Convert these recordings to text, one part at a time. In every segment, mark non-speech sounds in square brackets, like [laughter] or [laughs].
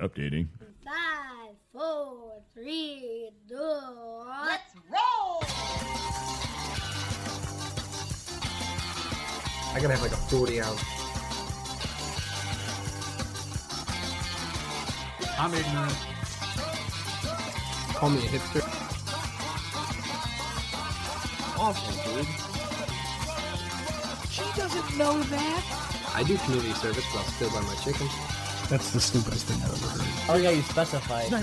Updating. Five, four, three, two, Let's roll! I gotta have like a 40 ounce. I'm ignorant. Call me a hipster. Awful, dude. She doesn't know that. I do community service, but I'll still buy my chicken. That's the stupidest thing I've ever heard. Oh yeah, you specified. [laughs]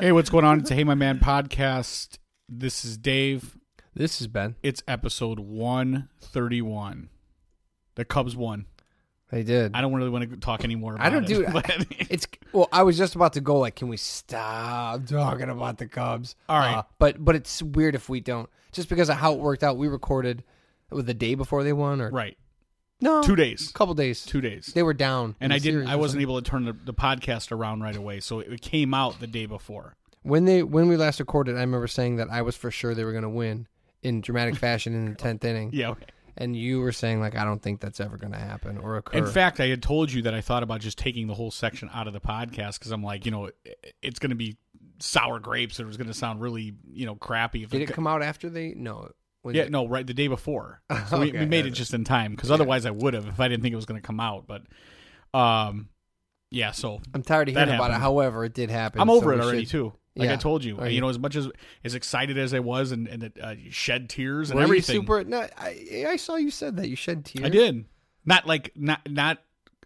Hey, what's going on? It's a Hey My Man podcast. This is Dave. This is Ben. It's episode 131. The Cubs won. They did. I don't really want to talk anymore about I don't it, do [laughs] but- It's well, I was just about to go like, can we stop talking about the Cubs? All right. Uh, but but it's weird if we don't, just because of how it worked out. We recorded with the day before they won, or right. no, Two days. a couple days. Two days. They were down, and I didn't series I or wasn't something. able to turn the, the podcast around right away. So it came out the day before. When they when we last recorded, I remember saying that I was for sure they were going to win in dramatic [laughs] fashion in the tenth inning. Yeah, okay. and you were saying like I don't think that's ever going to happen or occur. In fact, I had told you that I thought about just taking the whole section out of the podcast because I'm like, you know, it, it's going to be sour grapes. It was going to sound really, you know, crappy. If did it come out after they? No. Yeah, it- no, right the day before. [laughs] So we, we Okay. made it just in time because otherwise I would have if I didn't think it was going to come out. But, um, yeah. So I'm tired of hearing about it. However, it did happen. I'm over we it already should- too. Like I told you, Are you know, as much as as excited as I was and and it, uh, shed tears and Were you everything. super? No, I, I saw you said that you shed tears. I did not like not not.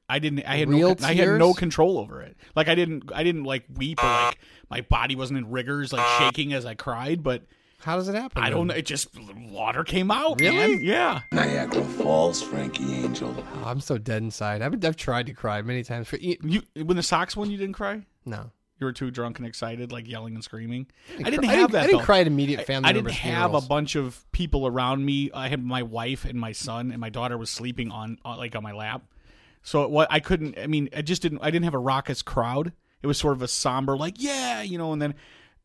I didn't. I had Real no. I had no control over it. Like I didn't. I didn't like weep or like my body wasn't in rigors, like shaking as I cried. But How does it happen? I don't know. It just water came out. Really? man. Yeah. Niagara Falls, Frankie Angel. Oh, I'm so dead inside. I've, I've tried to cry many times. For e- You when the Sox won, you didn't cry. no, You were too drunk and excited, like yelling and screaming. I cry- didn't I have didn't- that. I didn't though. cry at immediate family I, didn't members' have a bunch of people around me. I had my wife and my son, and my daughter was sleeping on, on like on my lap. So what I couldn't. I mean, I just didn't. I didn't have a raucous crowd. It was sort of a somber, like yeah, you know. And then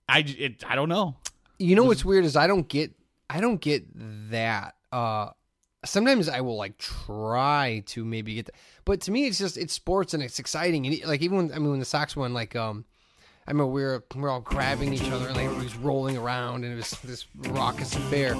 I, j- it, I don't know. You know what's weird is I don't get I don't get that. Uh sometimes I will like try to maybe get that. But to me it's just it's sports and it's exciting and like even when I mean when the Sox won like um I remember we were we were all grabbing each other and like everybody was rolling around and it was this raucous affair.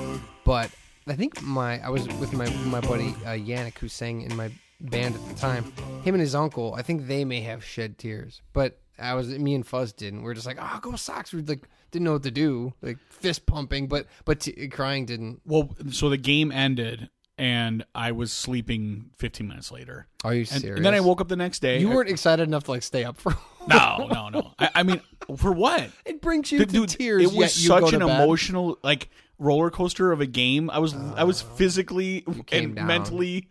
But I think my I was with my my buddy uh, Yannick who sang in my band at the time. Him and his uncle, I think they may have shed tears, but I was me and Fuzz didn't. We were just like, oh, go Sox. we're like didn't know what to do, like fist pumping, but but t- crying didn't. Well, so the game ended, and I was sleeping 15 minutes later. Are you And, serious? and then I woke up the next day. You I- weren't excited enough to like stay up for. no, no, no. I, I mean, for what? [laughs] it brings you Dude, to dude, tears. It was yet you go such an emotional like roller coaster of a game. I was I was oh. physically and down. mentally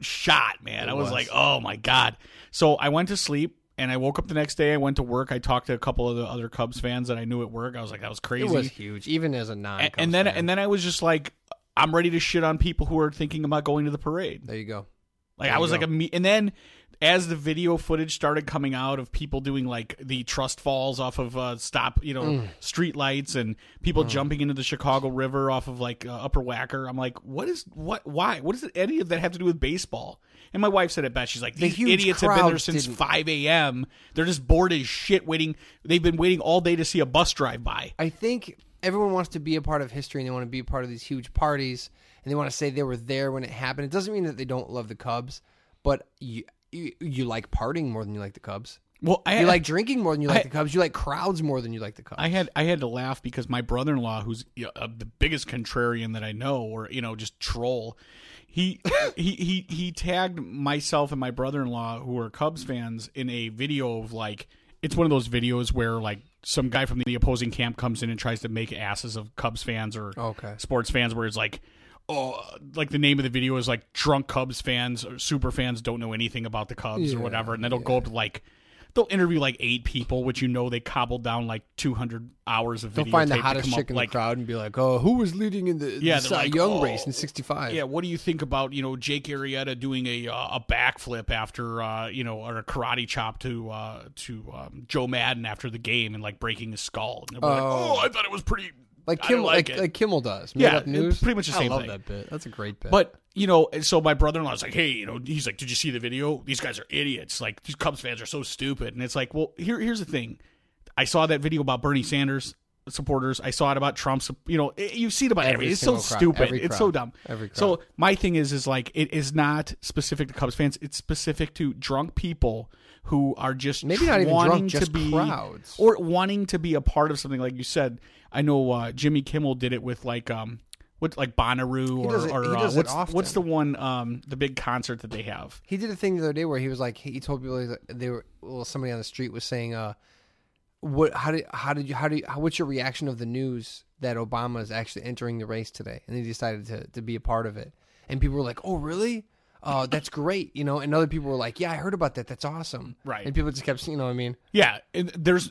shot, man. It I was, was. like, oh my god. So I went to sleep and I woke up the next day. I went to work. I talked to a couple of the other Cubs fans that I knew at work. I was like, that was crazy. It was huge, even as a non. and, and then and then I was just like, I'm ready to shit on people who are thinking about going to the parade. there you go. Like There I was go. like a me, and then as the video footage started coming out of people doing like the trust falls off of uh, stop, you know, Mm. street lights and people jumping into the Chicago River off of like uh, Upper Wacker. I'm like, what is what? Why? What does any of that have to do with baseball? And my wife said it best. She's like, The these huge idiots have been there since didn't- 5 a.m. They're just bored as shit waiting. They've been waiting all day to see a bus drive by. I think everyone wants to be a part of history and they want to be a part of these huge parties and they want to say they were there when it happened. It doesn't mean that they don't love the Cubs, but you you, you like partying more than you like the Cubs. Well, I You like drinking more than you like I- the Cubs. You like crowds more than you like the Cubs. I had I had to laugh because my brother in law, who's you know, uh, the biggest contrarian that I know, or you know, just troll, he he he he tagged myself and my brother in law, who are Cubs fans, in a video of like it's one of those videos where like some guy from the opposing camp comes in and tries to make asses of Cubs fans or Okay. sports fans, where it's like. Oh, like the name of the video is like drunk Cubs fans or super fans don't know anything about the Cubs or whatever, and then it'll go up to like they'll interview like eight people, which you know they cobbled down like two hundred hours of They'll find the hottest chick in like, the crowd and be like, "Oh, who was leading in the, Yeah, the Cy like, Young "Oh, race in '65?" Yeah, what do you think about you know Jake Arrieta doing a uh, a backflip after uh, you know or a karate chop to uh, to um, Joe Maddon after the game and like breaking his skull? And they'll be like, Oh. oh, I thought it was pretty like Kimmel, like like, like Kimmel does. Made Yeah, up news. pretty much the same thing. I love thing. that bit. That's a great bit. But you know, so my brother-in-law's like, "Hey, you know," he's like, "Did you see the video? These guys are idiots. Like, these Cubs fans are so stupid." And it's like, well, here, here's the thing. I saw that video about Bernie Sanders supporters. I saw it about Trump's. You know, it- you see it about Every every. It's so crowd. stupid. It's so dumb. So my thing is, is like, it is not specific to Cubs fans. It's specific to drunk people who are just Maybe not even wanting drunk, to be crowds. or wanting to be a part of something. Like you said, I know uh, Jimmy Kimmel did it with like um. What like Bonnaroo or, it- or uh, what's what's the one um the big concert that they have? he did a thing the other day where he was like, he told people they were, well, somebody on the street was saying, uh, what, how did, how did you, how do you, how, what's your reaction of the news that Obama is actually entering the race today? And he decided to, to be a part of it. And people were like, oh, really? Oh, that's great. You know, and other people were like, yeah, I heard about that. That's awesome. Right. And people just kept, you know what I mean? Yeah, and there's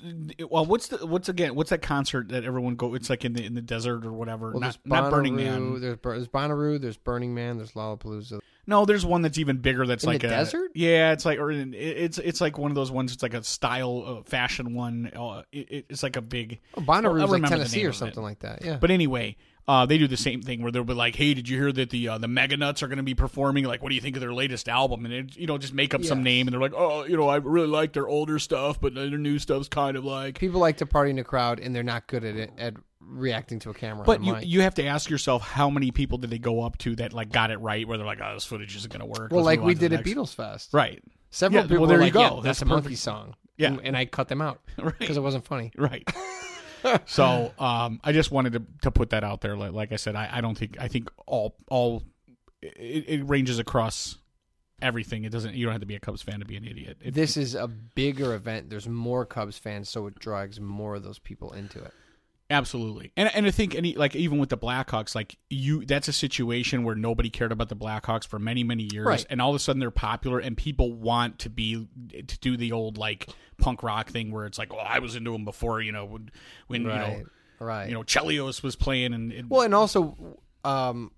well, what's the what's again what's that concert that everyone go? It's like in the in the desert or whatever. Well, not not Burning Man. There's, there's Bonnaroo, there's Burning Man, there's Lollapalooza. No, there's one that's even bigger. That's In like the a desert? Yeah, it's like or in, it's it's like one of those ones. It's like a style uh, fashion one. Uh, it, it's like a big. Oh, Well, like Tennessee or something like that. Yeah. But anyway, uh, they do the same thing where they'll be like, "Hey, did you hear that the uh, the Mega Nuts are going to be performing? Like, what do you think of their latest album?" And it, you know, just make up some name, and they're like, "Oh, you know, I really like their older stuff, but their new stuff's kind of like." people like to party in a crowd and they're not good at it at reacting to a camera. But you mic. you have to ask yourself how many people did they go up to that like got it right where they're like, oh, this footage isn't going to work. well, Let's like we on to the did at next." Beatles Fest. right? Several Yeah, people well, there were you like, go. yeah, That's that's a monkey song. Yeah. And, and I cut them out [laughs] Right. because it wasn't funny. Right. [laughs] [laughs] so um, I just wanted to to put that out there. Like, like I said, I, I don't think I think all all it, it ranges across everything. It doesn't. You don't have to be a Cubs fan to be an idiot. It, This is a bigger event. There's more Cubs fans, so it drags more of those people into it. Absolutely, and and I think any like even with the Blackhawks, like you, that's a situation where nobody cared about the Blackhawks for many many years, Right. and all of a sudden they're popular, and people want to be to do the old like punk rock thing where it's like, well, I was into them before, you know, when, when you Right. know, Right. you know, Chelios was playing, and it, well, and also, um,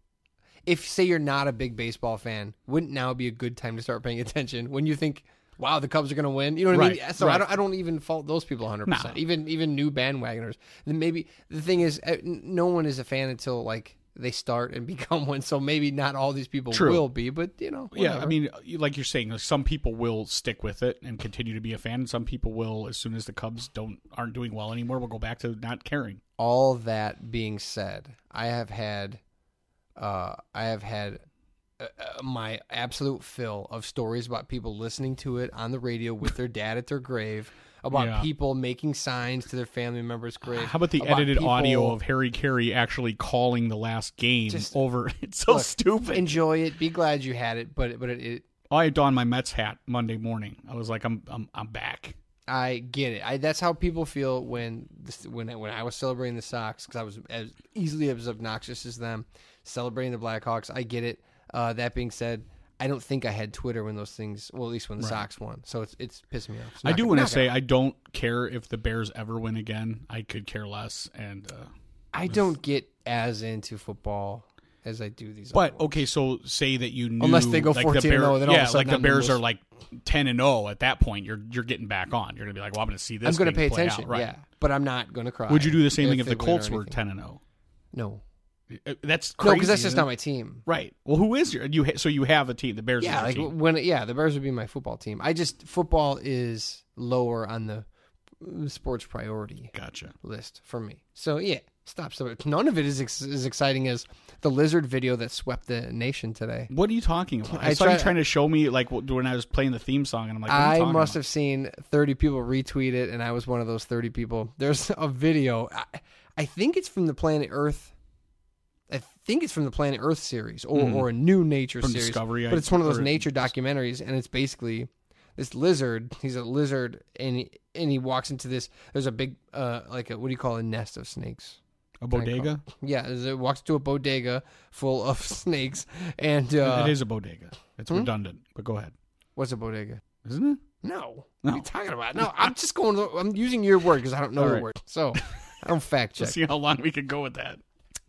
if say you're not a big baseball fan, wouldn't now be a good time to start paying attention when you think, "Wow, the Cubs are going to win"? You know what I mean? Right, So I don't. I don't even fault those people 100. No. percent Even even new bandwagoners. Then maybe the thing is, uh, no one is a fan until like they start and [laughs] become one. So maybe not all these people True. will be, but you know, Yeah, I mean, like you're saying, like, some people will stick with it and continue to be a fan, and some people will, as soon as the Cubs don't aren't doing well anymore, will go back to not caring. all that being said, I have had, uh, I have had uh, uh, my absolute fill of stories about people listening to it on the radio with their dad at their grave, about Yeah. people making signs to their family members' grave. How about the about edited audio of Harry Caray actually calling the last game Just- over? [laughs] It's so Look, stupid. Enjoy it. Be glad you had it, but but it, it I donned my Mets hat Monday morning. I was like, I'm I'm I'm back. I get it. I, that's how people feel when this, when when I was celebrating the Sox because I was as easily as obnoxious as them celebrating the Blackhawks. I get it. Uh, that being said, I don't think I had Twitter when those things. Well, at least when the Sox won. So it's it's pissing me off. It's I do want to say gonna- I don't care if the Bears ever win again. I could care less. And uh, I don't get as into football as I do these. but other ones. okay, so say that you knew Unless they go like 14 the and Bear- 0, then all of a yeah, sudden like the Bears gonna are like ten and zero at that point. You're you're getting back on. You're gonna be like, well, I'm gonna see this. I'm going to thing pay play out, attention. right? Yeah, but I'm not going to cry. Would you do the same thing if the Colts were ten and zero? No, Uh, That's no, because that's just isn't my team. right. Well, who is your you? Ha- so you have a team. The Bears. Yeah, like team. when yeah, the Bears would be my football team. I just football is lower on the uh, sports priority Gotcha. list for me. So yeah, stop. So none of it is ex- as exciting as the lizard video that swept the nation today. What are you talking about? I, I saw you trying to show me like when I was playing the theme song, and I'm like, what are you I must about? have seen 30 people retweet it, and I was one of those 30 people. There's a video. I, I think it's from the Planet Earth. Think it's from the Planet Earth series or, or a new nature. From series. Discovery, but it's one of those nature documentaries, and it's basically this lizard. He's a lizard, and he, and he walks into this. There's a big, uh, like a what do you call a nest of snakes? a bodega. Yeah, it walks to a bodega full of [laughs] snakes, and uh, it is a bodega. It's redundant, but go ahead. what's a bodega? Isn't it? No. No. What are you talking about? No, I'm just going. I'm using your word because I don't know All the right. word. So I don't [laughs] fact check. Let's see how long we can go with that.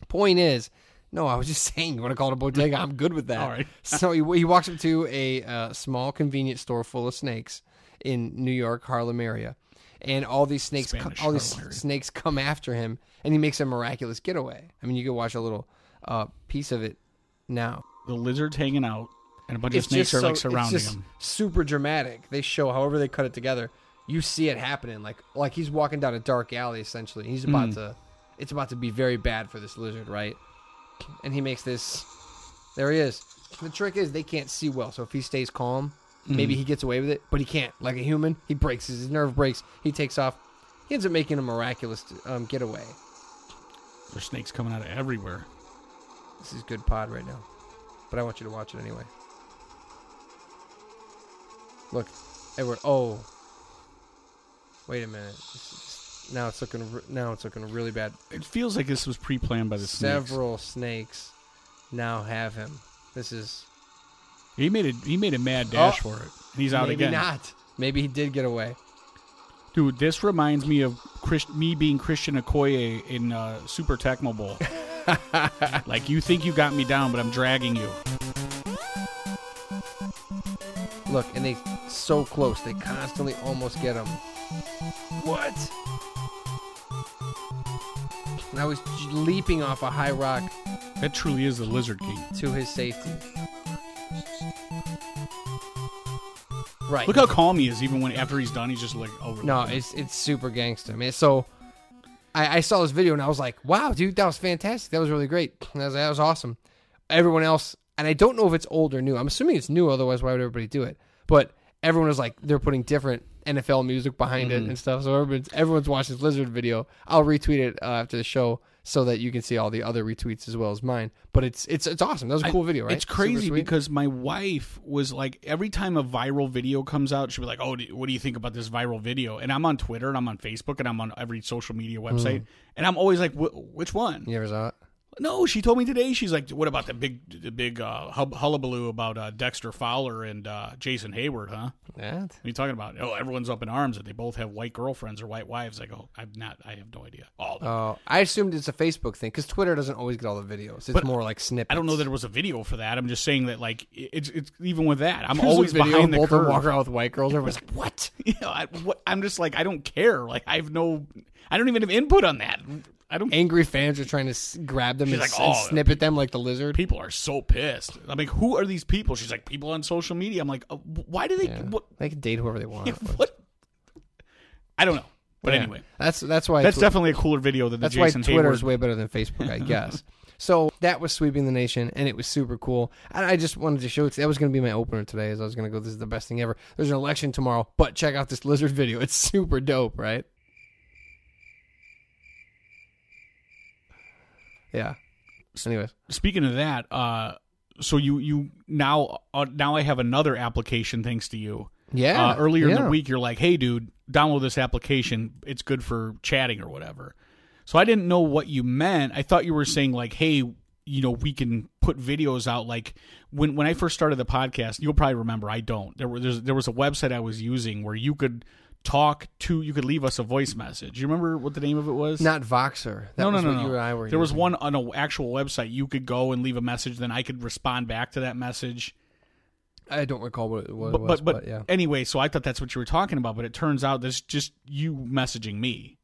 Point is, no, I was just [laughs] saying. You want to call it a bodega? I'm good with that. [laughs] All right. [laughs] so he, he walks up to a uh, small convenience store full of snakes in New York, Harlem area, and all these snakes, co- all these Harley. snakes come after him, and he makes a miraculous getaway. I mean, you can watch a little uh, piece of it now. The lizard's hanging out, and a bunch of snakes are so- like surrounding it's just him. Super dramatic. They show however they cut it together. You see it happening, like like he's walking down a dark alley. Essentially, he's about Mm. to. It's about to be very bad for this lizard, right? And he makes this. There he is. The trick is they can't see well, so if he stays calm, Mm. maybe he gets away with it. But he can't. Like a human, he breaks his nerve breaks. He takes off. He ends up making a miraculous um, getaway. There's snakes coming out of everywhere. This is good pod right now, but I want you to watch it anyway. Look, Edward. Oh, wait a minute. Now it's looking. re- Now it's looking really bad. It feels like this was pre-planned by the snakes. Several snakes now have him. This is He made a he made a mad dash Oh. for it. He's out maybe again. Maybe not. Maybe he did get away. Dude, this reminds me of Chris, me being Christian Okoye in uh, Super Tecmo Bowl. [laughs] like you think you got me down, but I'm dragging you. Look, and they so close. They constantly almost get him. What? Now he's j- leaping off a high rock That truly is the Lizard King. to his safety. Right. Look how calm he is, even when after he's done, he's just like over. No, it's it's super gangster, man. So I, I saw this video and I was like, wow, dude, that was fantastic. That was really great. And I was that was awesome. Everyone else, and I don't know if it's old or new. I'm assuming it's new, otherwise, why would everybody do it? But everyone was like, they're putting different NFL music behind Mm-hmm. it and stuff. So everyone's, everyone's watching this Lizard video. I'll retweet it uh, after the show so that you can see all the other retweets as well as mine. But it's it's it's awesome. That was a cool video, right? It's crazy because my wife was like, every time a viral video comes out, she'll be like, "Oh, do- what do you think about this viral video?" And I'm on Twitter and I'm on Facebook and I'm on every social media website, and I'm always like, "Which one?" you ever saw it? No, she told me today. She's like, "What about the big, the big uh, hullabaloo about uh, Dexter Fowler and uh, Jason Heyward?" Huh? Yeah. What are you talking about? Oh, everyone's up in arms that they both have white girlfriends or white wives. I go, I'm not. I have no idea. All. Oh, I assumed it's a Facebook thing because Twitter doesn't always get all the videos. It's But more like snippets. I don't know that there was a video for that. I'm just saying that, like, it's it's even with that, I'm There's always behind the them curve. walk around with white girls. Everyone's like, [laughs] "What?" you know, I, what, I'm just like, I don't care. Like, I have no, I don't even have input on that. I don't. Angry fans are trying to s- grab them and, like, s- and "Oh, snip at them like the lizard. People are so pissed. I'm like, who are these people? She's like, people on social media. I'm like, uh, why do they? Yeah. What? They can date whoever they want. What? I don't know. But Yeah. anyway, that's that's why that's Twi- definitely a cooler video than the that's why Twitter Heyward. is way better than Facebook, I [laughs] guess. so that was sweeping the nation, and it was super cool. And I just wanted to show it. That was going to be my opener today. As I was going to go, this is the best thing ever. There's an election tomorrow, but check out this lizard video. It's super dope, right? Yeah. So, anyways, Speaking of that, uh, so you you now uh, now I have another application thanks to you. yeah. uh, earlier in the week, you're like, "Hey, dude, download this application. It's good for chatting or whatever." So I didn't know what you meant. I thought you were saying like, "Hey, you know, we can put videos out." Like when when I first started the podcast, you'll probably remember. I don't. There were there was a website I was using where you could talk to. You could leave us a voice message. You remember what the name of it was? Not Voxer. That no, no, was no, what no. you and I were there was using. one on an actual website. You could go and leave a message. Then I could respond back to that message. I don't recall what it, what it But, was, but, but, yeah. anyway, so I thought that's what you were talking about, but it turns out that's just you messaging me.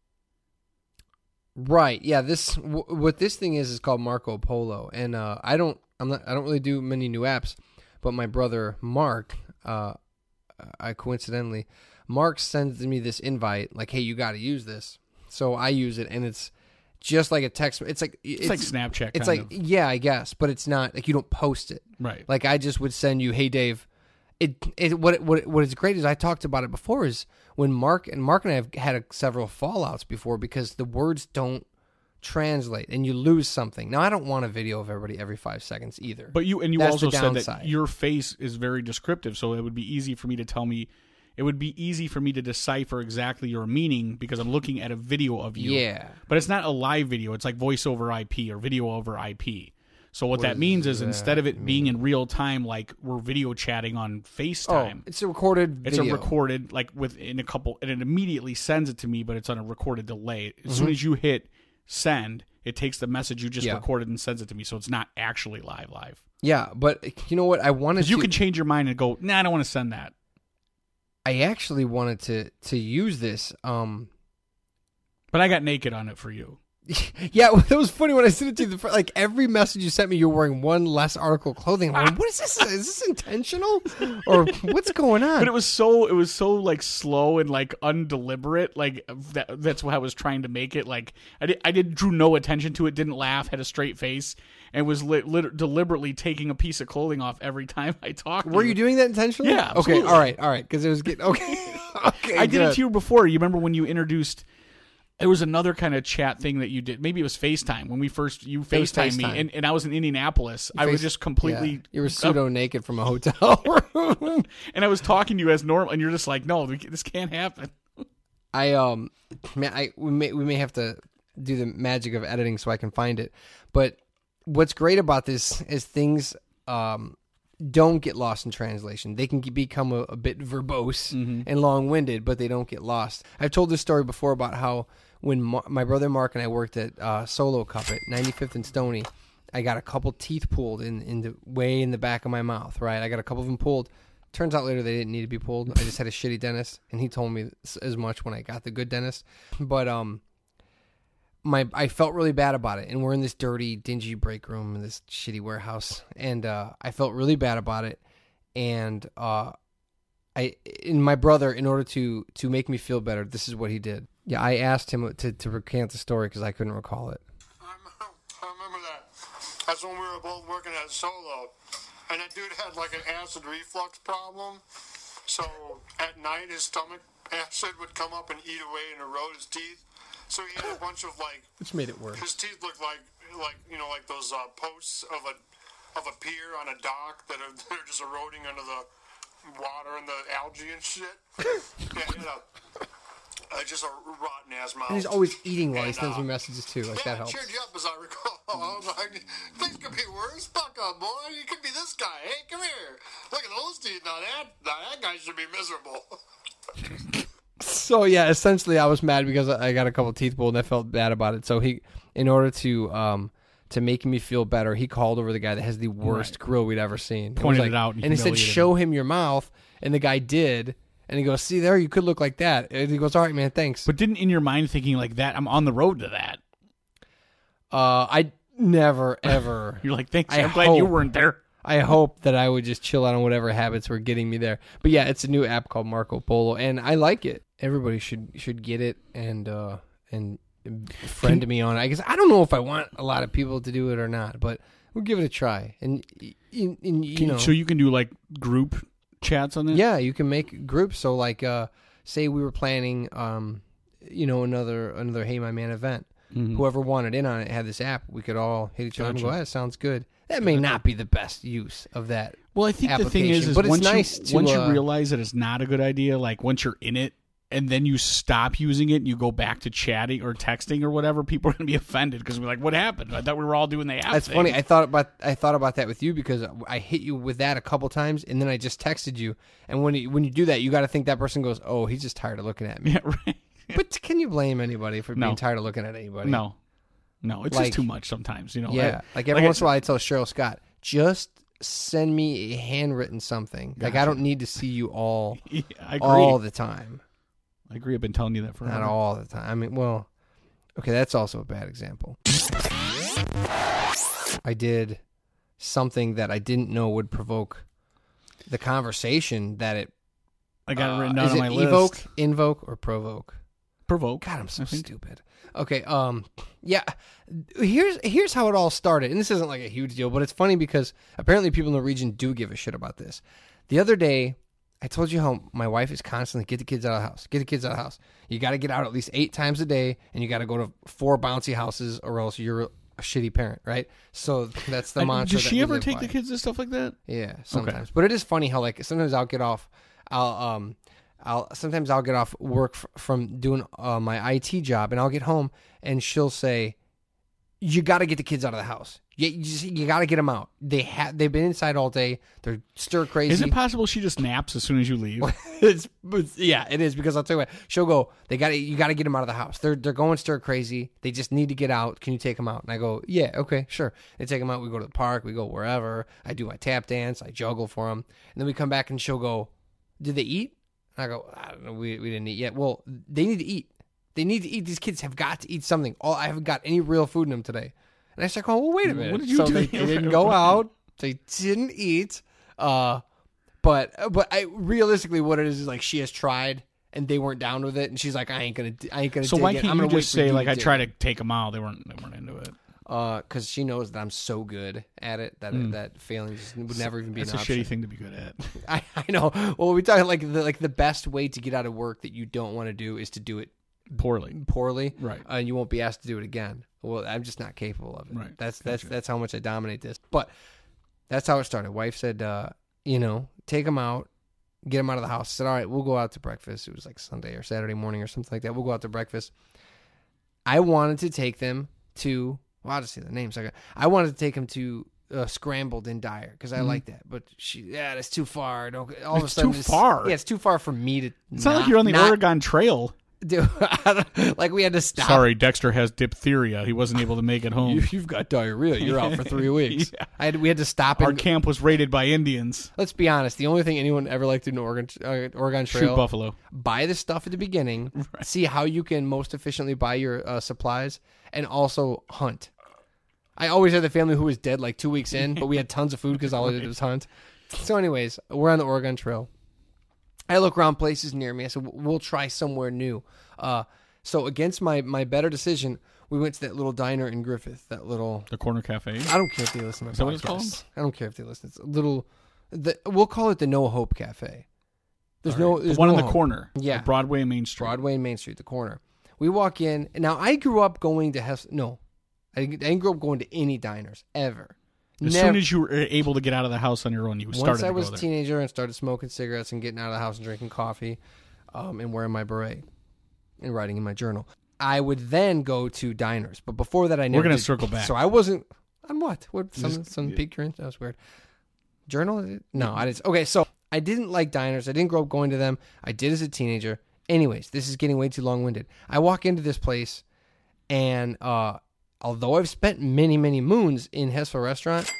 Right. Yeah. This w- what this thing is is called Marco Polo, and uh, I don't I'm not I don't really do many new apps, but my brother Mark, uh, I coincidentally, Mark sends me this invite like, hey, you got to use this. So I use it, and it's just like a text. It's like It's, like Snapchat. It's like of. yeah, I guess, but it's not like you don't post it. right. Like I just would send you, "Hey Dave." It, it what what what is great is I talked about it before is when Mark and Mark and I have had a, several fallouts before because the words don't translate and you lose something. Now I don't want a video of everybody every five seconds either. But you and you That's also said that your face is very descriptive, so it would be easy for me to tell me. It would be easy for me to decipher exactly your meaning because I'm looking at a video of you. yeah, But it's not a live video. It's like voice over IP or video over IP. So what, that means is that instead of it being in real time, like we're video chatting on FaceTime. oh, FaceTime, it's a recorded. It's video. a recorded, like within a couple, and it immediately sends it to me, but it's on a recorded delay. As Mm-hmm. soon as you hit send, it takes the message you just Yeah. recorded and sends it to me, so it's not actually live, live. Yeah, but you know what? I wanted you to. can change your mind and go, nah, I don't want to send that. I actually wanted to to use this. Um, But I got naked on it for you. [laughs] yeah, [laughs] it was funny when I sent it to you. The, like every message you sent me, you're wearing one less article of clothing. I'm like, what is this? [laughs] Is this intentional, or what's going on? But it was so it was so like slow and like undeliberate. Like that that's what I was trying to make it. Like I did I did drew no attention to it. Didn't laugh. Had a straight face and was lit, lit, deliberately taking a piece of clothing off every time I talked. to Were you doing that intentionally? Yeah, Okay. All right. All right. Because it was getting [laughs] okay. okay. I did good. it to you before. You remember when you introduced? There was another kind of chat thing that you did. Maybe it was FaceTime when we first you was FaceTime me, and, and I was in Indianapolis. I was just completely. Yeah. You were pseudo naked from a hotel [laughs] room. [laughs] and I was talking to you as normal, and you're just like, "No, this can't happen." I um, man, I we may we may have to do the magic of editing so I can find it. But what's great about this is things um don't get lost in translation. They can become a, a bit verbose and long winded, but they don't get lost. I've told this story before about how when Mar- my brother Mark and I worked at uh, Solo Cup at 95th and Stony, I got a couple teeth pulled in in the way in the back of my mouth. Right, I got a couple of them pulled. Turns out later they didn't need to be pulled. I just had a shitty dentist, and he told me as much when I got the good dentist. But um, my I felt really bad about it, and we're in this dirty, dingy break room in this shitty warehouse, and uh, I felt really bad about it. And uh, I, in my brother, in order to to make me feel better, this is what he did. Yeah, I asked him to to recant the story because I couldn't recall it. I remember that. That's when we were both working at Solo, and that dude had like an acid reflux problem. So at night, his stomach acid would come up and eat away and erode his teeth. So he had a bunch of like Which made it worse. his teeth looked like like you know like those uh, posts of a of a pier on a dock that are [laughs] they're just eroding under the water and the algae and shit. [laughs] yeah, you know, uh, just a rotten ass mouth. And he's always eating while he And, sends me messages too. Like yeah, that helps. cheered you up as I recall. [laughs] I was like, things could be worse. Fuck up, boy. You could be this guy. Hey, come here. Look at those teeth. Now that, now that guy should be miserable. So yeah, essentially, I was mad because I got a couple teeth pulled and I felt bad about it. So he, in order to um to make me feel better, he called over the guy that has the worst grill we'd ever seen. Pointed like- it out and and he said, "Show him your mouth." And the guy did, and he goes, "See there, you could look like that." And he goes, "All right, man, thanks." But didn't in your mind thinking like that? I'm on the road to that. uh, I never ever. [laughs] You're like, thanks. I I'm glad you weren't there. I hope that I would just chill out on whatever habits were getting me there. But yeah, it's a new app called Marco Polo, and I like it. Everybody should should get it and uh and friend me on it. I guess I don't know if I want a lot of people to do it or not, but we'll give it a try. And, y- y- and you know, so you can do like group chats on it. yeah, you can make groups. So like, uh, say we were planning, um, you know, another another Hey My Man event. Whoever wanted in on it had this app. We could all hit each other and go, "That sounds good." That may not be the best use of that. Well, I think the thing is, is but it's once nice you to, once you uh, realize that it's not a good idea, like once you're in it, and then you stop using it, and you go back to chatting or texting or whatever, people are going to be offended because we're like, "What happened? I thought we were all doing the app." That's thing." funny. I thought about I thought about that with you because I hit you with that a couple times, and then I just texted you. And when you, when you do that, you got to think that person goes, "Oh, he's just tired of looking at me." yeah, [laughs] right. but can you blame anybody for No. being tired of looking at anybody? No, no, it's Like- just too much sometimes. You know. Yeah, I- like every I- once in a while, I tell Cheryl Scott, just send me a handwritten something. Like I don't need to see you all [laughs] Yeah, all the time. I agree. I've been telling you that for Not all the time. I mean, well, okay, that's also a bad example. I did something that I didn't know would provoke the conversation that it I got uh, it written down is on it my evoke, list. invoke, or provoke? Provoke. God, I'm so stupid. Okay, um, yeah. Here's here's how it all started, and this isn't like a huge deal, but it's funny because apparently people in the region do give a shit about this. The other day, I told you how my wife is constantly get the kids out of the house, get the kids out of the house. You got to get out at least eight times a day, and you got to go to four bouncy houses, or else you're a shitty parent, right? So that's the And mantra. Does she ever take by. the kids to stuff like that? Yeah, sometimes. But it is funny how like sometimes I'll get off. I'll um, I'll sometimes I'll get off work f- from doing uh, my IT job, and I'll get home, and she'll say, "You got to get the kids out of the house. You, you, you got to get them out. They have they've been inside all day. They're stir crazy. Is it possible she just naps as soon as you leave? [laughs] it's, it's- yeah, it is because I'll tell you what. She'll go. They got you got to get them out of the house. They're they're going stir crazy. They just need to get out. Can you take them out? And I go, yeah, okay, sure. They take them out. We go to the park. We go wherever. I do my tap dance. I juggle for them, and then we come back and she'll go, did they eat? And I go, I don't know, we, we didn't eat yet. Well, they need to eat. They need to eat. These kids have got to eat something. All I haven't got any real food in them today. And I start going, well, wait a minute. What did you so do? They, [laughs] they [laughs] didn't go out. They didn't eat. Uh, but but I realistically, what it is is like she has tried and they weren't down with it, and she's like, I ain't gonna, I ain't gonna. So why can't I'm you just say like I try to take them out? They weren't. They weren't into it. Uh, because she knows that I'm so good at it that that failing would never even be It's an a option. shitty thing to be good at. [laughs] I, I know. Well, we talk like the like the best way to get out of work that you don't want to do is to do it Poorly. poorly, Right. And you won't be asked to do it again. Well, I'm just not capable of it. Right. That's that's that's how much I dominate this. But that's how it started. Wife said, uh, you know, take them out, get them out of the house. I said, all right, we'll go out to breakfast. It was like Sunday or Saturday morning or something like that. We'll go out to breakfast. I wanted to take them to. Well, I'll just say the names. I got. I wanted to take them to. Uh, scrambled in dire because I like that, but she yeah, that's too far. Don't, all of a It's sudden, too far. Yeah, it's too far for me to. It's not, like you're on the Oregon Trail. [laughs] Dude, like we had to stop. Sorry, Dexter has diphtheria. He wasn't able to make it home. [laughs] You, you've got diarrhea. You're out for three [laughs] weeks. Yeah. I had, we had to stop Our and camp was raided by Indians. let's be honest. The only thing anyone ever liked to do in Oregon, uh, Oregon Shoot buffalo. buy the stuff at the beginning, see how you can most efficiently buy your uh, supplies, and also hunt. I always had the family who was dead like two weeks in, but we had tons of food because all I did was hunt. So, anyways, we're on the Oregon Trail. I look around places near me. I said, "We'll try somewhere new." Uh, so, against my my better decision, we went to that little diner in Griffith. That little The corner cafe. I don't care if they listen to my Is that what it's called? I don't care if they listen. It's a little. The, we'll call it the No Hope Cafe. There's no. the There's one no on the hope. corner. Yeah. Broadway and Main Street. Broadway and Main Street, the corner. We walk in. Now I grew up going to Hess. No, I didn't, I didn't grow up going to any diners ever. As Never- soon as you were able to get out of the house on your own, you started once I to was a there. teenager and started smoking cigarettes and getting out of the house and drinking coffee, um, and wearing my beret and writing in my journal, I would then go to diners. But before that, I never. We're gonna did- circle back. So I wasn't on what? What? Some Just- some your interest? That was weird. Journal? No, I didn't. Okay, so I didn't like diners. I didn't grow up going to them. I did as a teenager. Anyways, this is getting way too long winded. I walk into this place, and uh, although I've spent many many moons in Hessville restaurant,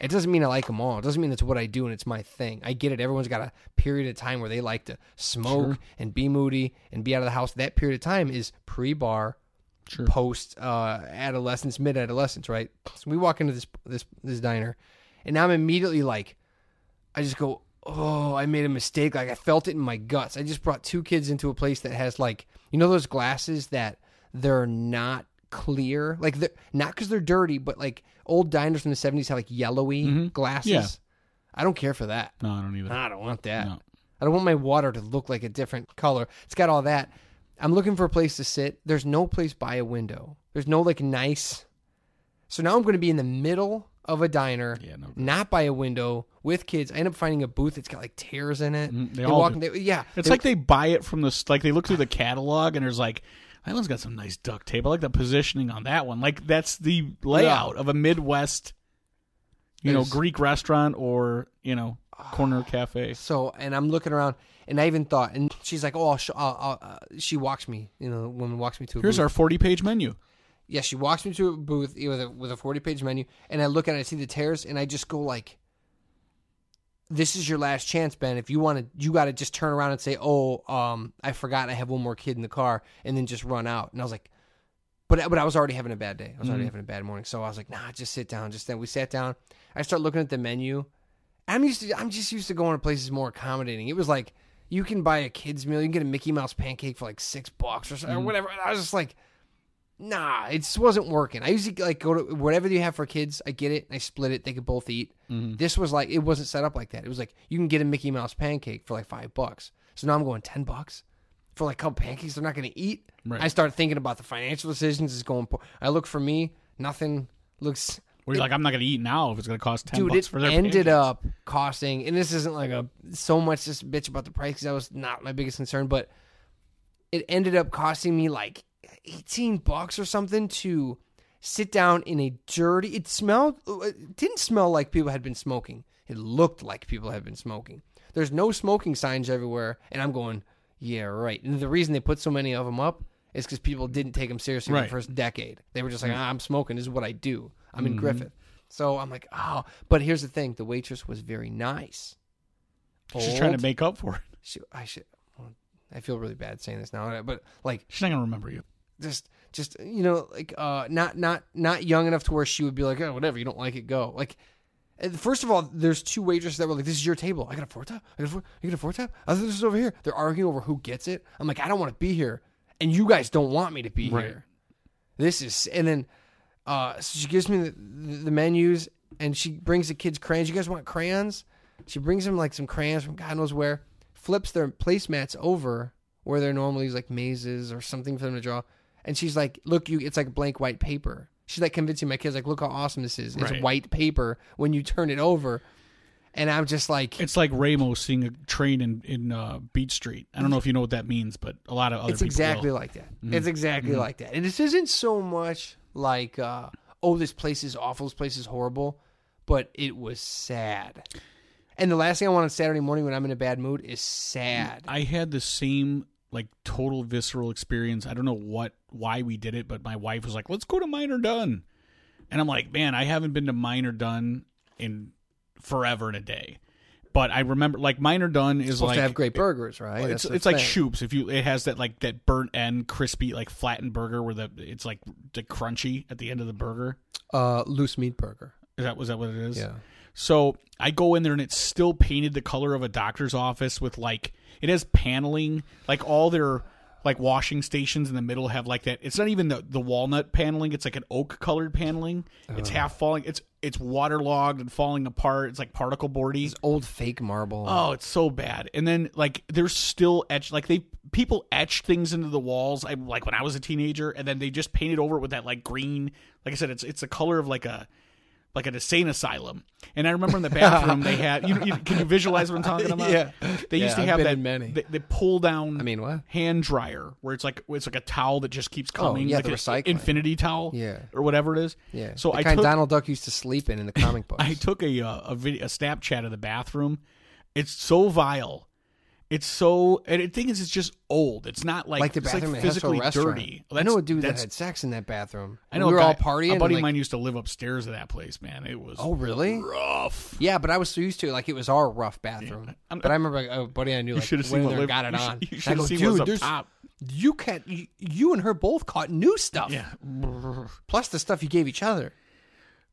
it doesn't mean I like them all. It doesn't mean it's what I do and it's my thing. I get it. Everyone's got a period of time where they like to smoke and be moody and be out of the house. That period of time is pre bar, Sure. post uh, adolescence, mid adolescence, right? So we walk into this this this diner, and now I'm immediately like, I just go, oh, I made a mistake. Like I felt it in my guts. I just brought two kids into a place that has like, you know, those glasses that they're not clear, like they're not because they're dirty, but like old diners from the '70s have like yellowy glasses. Yeah. I don't care for that. No, I don't either. I don't want that. No. I don't want my water to look like a different color. It's got all that. I'm looking for a place to sit. There's no place by a window. There's no like nice. So now I'm going to be in the middle of a diner, Yeah, no not by a window with kids. I end up finding a booth that's got like tears in it. Mhm, they all do. they- yeah, It's like they buy it from the s- like they look through the catalog and there's like that one's got some nice duct tape. I like the positioning on that one. Like that's the layout of a Midwest, you know, Greek restaurant or you know corner cafe. So, and I'm looking around, and I even thought, and she's like, "Oh, I'll show, I'll, I'll, uh, she walks me, you know, the woman walks me to a Here's booth. our 40 page menu. yeah, she walks me to a booth with a with a forty page menu, and I look at it, I see the tears, and I just go like, "This is your last chance, Ben. If you want to, you got to just turn around and say, oh, um, I forgot I have one more kid in the car,' and then just run out." And I was like, "But but I was already having a bad day. I was already having a bad morning, so I was like, nah, just sit down. Just then we sat down. I start looking at the menu. I'm used to I'm just used to going to places more accommodating. It was like." You can buy a kid's meal. You can get a Mickey Mouse pancake for like six bucks or, so, or whatever. And I was just like, nah, it just wasn't working. I usually like go to whatever you have for kids. I get it. I split it. They could both eat. Mm-hmm. This was like it wasn't set up like that. It was like you can get a Mickey Mouse pancake for like five bucks. So now I'm going ten bucks for like a couple pancakes. They're not going to eat. Right. I start thinking about the financial decisions. It's going. poor. I look for me. Nothing looks. Where you're like, I'm not going to eat now if it's going to cost 10 Dude, bucks for their It ended pancakes. up costing, and this isn't like a so much just bitch about the price because that was not my biggest concern, but it ended up costing me like eighteen bucks or something to sit down in a dirty. It smelled. It didn't smell like people had been smoking. It looked like people had been smoking. There's no smoking signs everywhere, and I'm going, yeah, right. And the reason they put so many of them up is because people didn't take them seriously in the first decade. They were just like, ah, I'm smoking. This is what I do. I'm Mm-hmm. in Griffith. So I'm like, oh. But here's the thing: the waitress was very nice. She's trying to make up for it. She, I should. I feel really bad saying this now, but like She's not gonna remember you. Just just you know like uh not not not young enough to where she would be like oh whatever you don't like it go. Like uh, first of all there's two waitresses that were like this is your table. I got a four top i got a four you got a four top i thought this is over here. They're arguing over who gets it. I'm like i don't want to be here and you guys don't want me to be Right. here. This is and then uh so she gives me the, the, the menus and she brings the kids crayons. You guys want crayons? She brings them like some crayons from god knows where flips their placemats over where they're normally like mazes or something for them to draw and she's like look you it's like blank white paper she's like convincing my kids like look how awesome this is it's Right. white paper when you turn it over and i'm just like It's like Ramos seeing a train in in uh, Beach Street. I don't know if you know what that means, but a lot of other it's people exactly will. like that. It's exactly like that. And this isn't so much like, uh, oh, this place is awful, this place is horrible, but it was sad. And the last thing I want on Saturday morning when I'm in a bad mood is sad. I had the same like total visceral experience. I don't know what why we did it, but my wife was like, "Let's go to Miner Dunn," and I'm like, "Man, I haven't been to Miner Dunn in forever and a day." But I remember like Miner Dunn is like to have great burgers, right? It's, it's like. Schoop's. If you, it has that like that burnt end, crispy, like flattened burger where the it's like the crunchy at the end of the burger. uh, loose meat burger. Is that was that what it is? Yeah. So I go in there and it's still painted the color of a doctor's office with like it has paneling, like all their like washing stations in the middle have like that. It's not even the, the walnut paneling; it's like an oak colored paneling. It's half falling. It's it's waterlogged and falling apart. It's like particle boardy. Old fake marble. Oh, it's so bad. And then like there's still etched like they people etch things into the walls. I like when I was a teenager, and then they just painted over it with that like green. Like I said, it's it's the color of like a like an insane asylum. And I remember in the bathroom they had. You, you can you visualize what I'm talking about? Yeah. They used Yeah, to I've have that many. The, the pull down. I mean, what? Hand dryer where it's like it's like a towel that just keeps coming. Oh, yeah, like the recycling. infinity towel. Yeah. or whatever it is. yeah. So the I kind took Donald Duck used to sleep in in the comic [laughs] books. I took a uh, a video a Snapchat of the bathroom. It's so vile. It's so and the thing is, it's just old. It's not like like the it's bathroom like physically restaurant. dirty. I know a dude that had sex in that bathroom. I know we a were all partying. A buddy like, of mine used to live upstairs of that place. Man, it was Oh, really? rough. Yeah, but I was so used to it. Like it was our rough bathroom. I'm- but I remember like, a buddy I knew You like should have went seen in there live, got [laughs] it you on. should- You should have seen dude, what's up top. You can't. You, you and her both caught new stuff. Yeah. Plus the stuff you gave each other.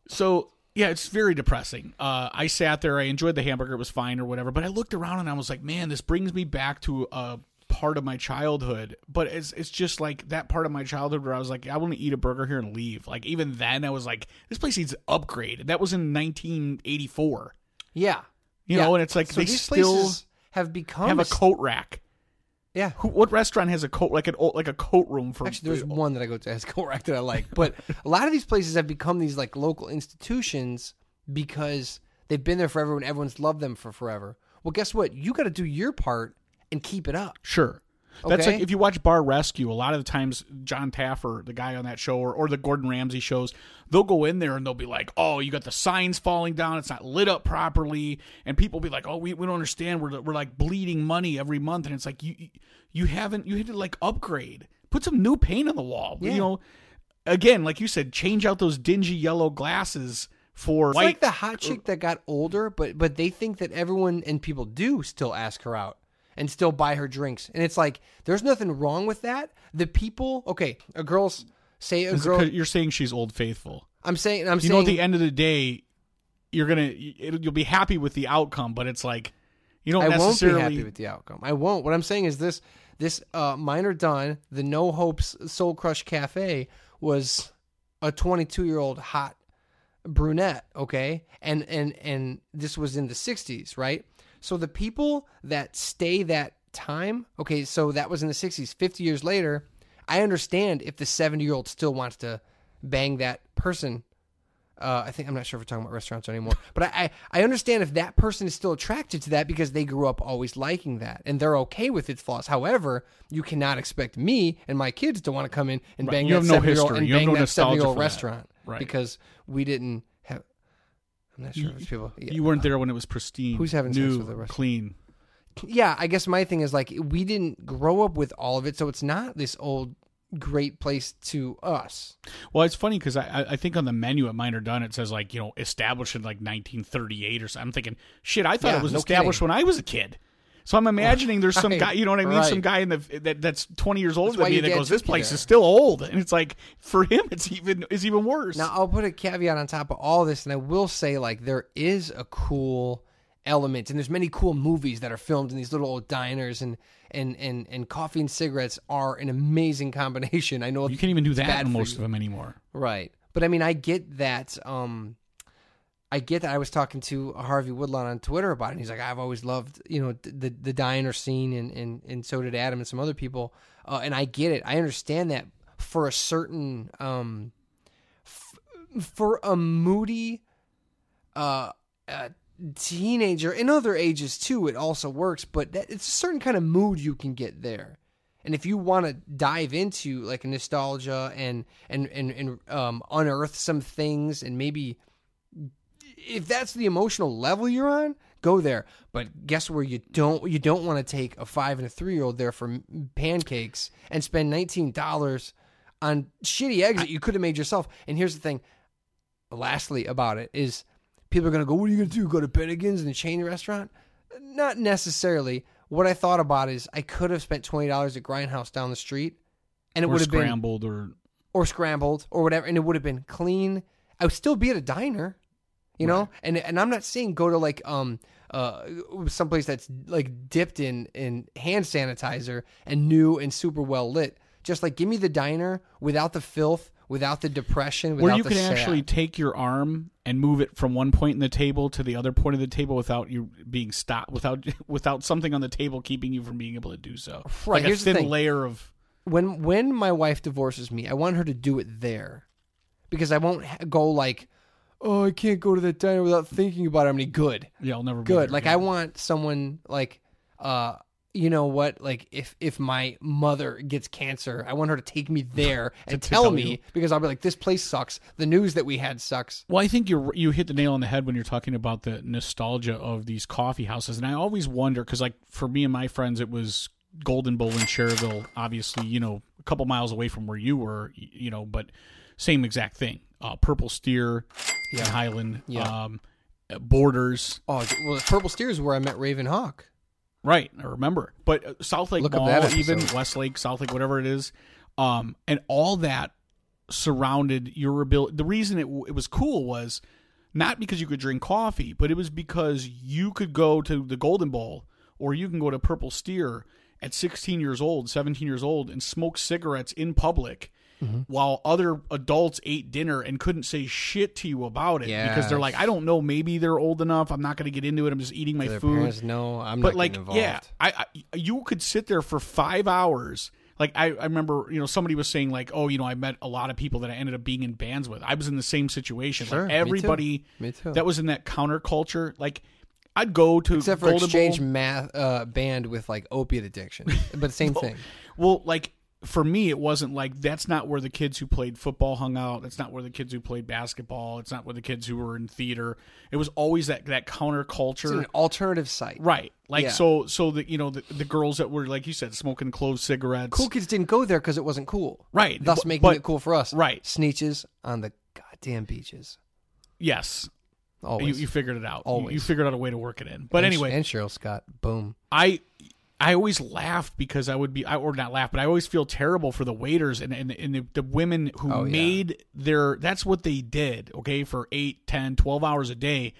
So yeah, it's very depressing. Uh, I sat there, I enjoyed the hamburger, it was fine or whatever, but I looked around and I was like, man, this brings me back to a part of my childhood. But it's it's just like that part of my childhood where I was like, I want to eat a burger here and leave. Like even then, I was like, this place needs upgrade. That was in 1984. Yeah. You Yeah. know, and it's like so they these still places have become have a coat rack. Yeah. Who, what restaurant has a coat like an old, like a coat room for? Actually, there's one that I go to as correct that I like, but a lot of these places have become these like local institutions because they've been there forever and everyone's loved them for forever. Well, guess what? You got to do your part and keep it up. Sure. That's Okay. like if you watch Bar Rescue, a lot of the times John Taffer, the guy on that show, or, or the Gordon Ramsay shows, they'll go in there and they'll be like, "Oh, you got the signs falling down; it's not lit up properly," and people be like, "Oh, we, we don't understand. We're we're like bleeding money every month," and it's like you you haven't you had to like upgrade, put some new paint on the wall. Yeah. You know, again, like you said, change out those dingy yellow glasses for It's white. like the hot chick that got older, but but they think that everyone and people do still ask her out and still buy her drinks, and it's like there's nothing wrong with that. The people, okay, a girl's say a girl. you're saying she's old faithful. I'm saying I'm you saying know at the end of the day you're gonna you'll be happy with the outcome but it's like you don't I won't be necessarily happy with the outcome. I won't. What I'm saying is this: this uh, Miner Dunn the No Hopes Soul Crush Cafe was a 22 year old hot brunette. Okay, and and and this was in the 60s, right? So the people that stay that time, okay, so that was in the 60s. 50 years later, I understand if the 70 year old still wants to bang that person uh, I think I'm not sure if we're talking about restaurants anymore, [laughs] but I, I I understand if that person is still attracted to that because they grew up always liking that and they're okay with its flaws. However, you cannot expect me and my kids to want to come in and bang You that have no seven year old and You have bang no that seven year old restaurant Right. because we didn't. I'm not sure if it's people. Yeah. you weren't uh, there when it was pristine Who's having sex new with the rest- clean yeah, I guess my thing is like we didn't grow up with all of it, so it's not this old great place to us. well it's funny because I, I I think on the menu at Miner Dunn it says like you know established in like 1938 or something I'm thinking shit I thought Yeah, it was no established kidding. when I was a kid So I'm imagining there's some [laughs] Right, guy, you know what I mean? right. Some guy in the that, that's 20 years older That's than me that goes, "This place there." is still old," and it's like for him, it's even is even worse. Now I'll put a caveat on top of all this, and I will say like there is a cool element, and there's many cool movies that are filmed in these little old diners, and and and and coffee and cigarettes are an amazing combination. I know you can't even do that in most you. of them anymore. Right. But I mean, I get that. Um, I get that. I was talking to Harvey Woodlawn on Twitter about it. And he's like, I've always loved, you know, the the diner scene, and and and so did Adam and some other people. Uh, and I get it. I understand that for a certain, um, f- for a moody, uh, uh, teenager and other ages too, it also works. But that, it's a certain kind of mood you can get there. And if you want to dive into like nostalgia and and and and um, unearth some things, and maybe if that's the emotional level you're on, go there. But guess where you don't you don't want to take a five and a three year old there for pancakes and spend nineteen dollars on shitty eggs that you could have made yourself. And here's the thing. Lastly, about it is people are gonna go, "What are you gonna do? Go to Bennigan's and a chain restaurant?" Not necessarily. What I thought about is I could have spent twenty dollars at Grindhouse down the street, and it would have been scrambled or or scrambled or whatever, and it would have been clean. I would still be at a diner, you know. And and I'm not saying go to like um uh someplace that's like dipped in in hand sanitizer and new and super well lit. Just like give me the diner without the filth, without the depression, without where you the can sad. actually take your arm and move it from one point in the table to the other point of the table without you being stopped without [laughs] without something on the table keeping you from being able to do so. Right, Like a here's the thin thing. layer of when when my wife divorces me, I want her to do it there, because I won't ha- go like, oh, I can't go to that diner without thinking about it. I'm any good. yeah, I'll never be good. there Like again. I want someone like uh you know what? Like if if my mother gets cancer, I want her to take me there [laughs] and to tell, tell me you. because I'll be like, this place sucks. The news that we had sucks. Well, I think you you hit the nail on the head when you're talking about the nostalgia of these coffee houses, and I always wonder because, like, for me and my friends, it was Golden Bowl in Schererville, obviously, you know, a couple miles away from where you were, y- you know, but same exact thing. Uh, Purple Steer, in Highland, Yeah. um, Borders, Oh well, Purple Steer is where I met Raven Hawk. Right, I remember. But uh, South Lake Look Mall, even. Westlake, South Lake, whatever it is, um, and all that surrounded your ability. The reason it, it was cool was not because you could drink coffee, but it was because you could go to the Golden Bowl or you can go to Purple Steer at 16 years old, 17 years old, and smoke cigarettes in public. Mm-hmm. While other adults ate dinner and couldn't say shit to you about it because they're like, I don't know, maybe they're old enough. I'm not going to get into it. I'm just eating my Their food parents know I'm but not like involved. yeah I, I you could sit there for five hours like I, I remember you know somebody was saying like oh you know i met a lot of people that i ended up being in bands with i was in the same situation Sure, like me too. everybody Me too. that was in that counterculture like i'd go to Except for Golden exchange Bowl. math uh, band with like opiate addiction, but same [laughs] thing. well like for me it wasn't like that's not where the kids who played football hung out that's not where the kids who played basketball it's not where the kids who were in theater it was always that that counterculture It's an alternative site. right like Yeah. so so the you know the, the girls that were like you said smoking clove cigarettes Cool kids didn't go there because it wasn't cool. Right, Thus but- making but- it cool for us. right. Sneetches on the goddamn beaches. Yes, Always. you, you figured it out. You- You, figured out a way to work it in. But And- anyway, And Cheryl Scott. Boom. I I always laughed because I would be I or not laugh, but I always feel terrible for the waiters and and, and the, the women who Oh, yeah. made their that's what they did, okay, for 8, 10, 12 hours a day.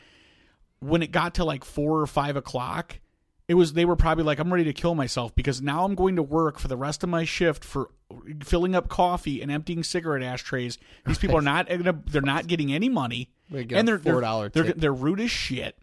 When it got to like four or five o'clock, it was they were probably like, I'm ready to kill myself because now I'm going to work for the rest of my shift for filling up coffee and emptying cigarette ashtrays. These people are not, they're not getting any money. They and they're they're, $4 they're tip. they're rude as shit.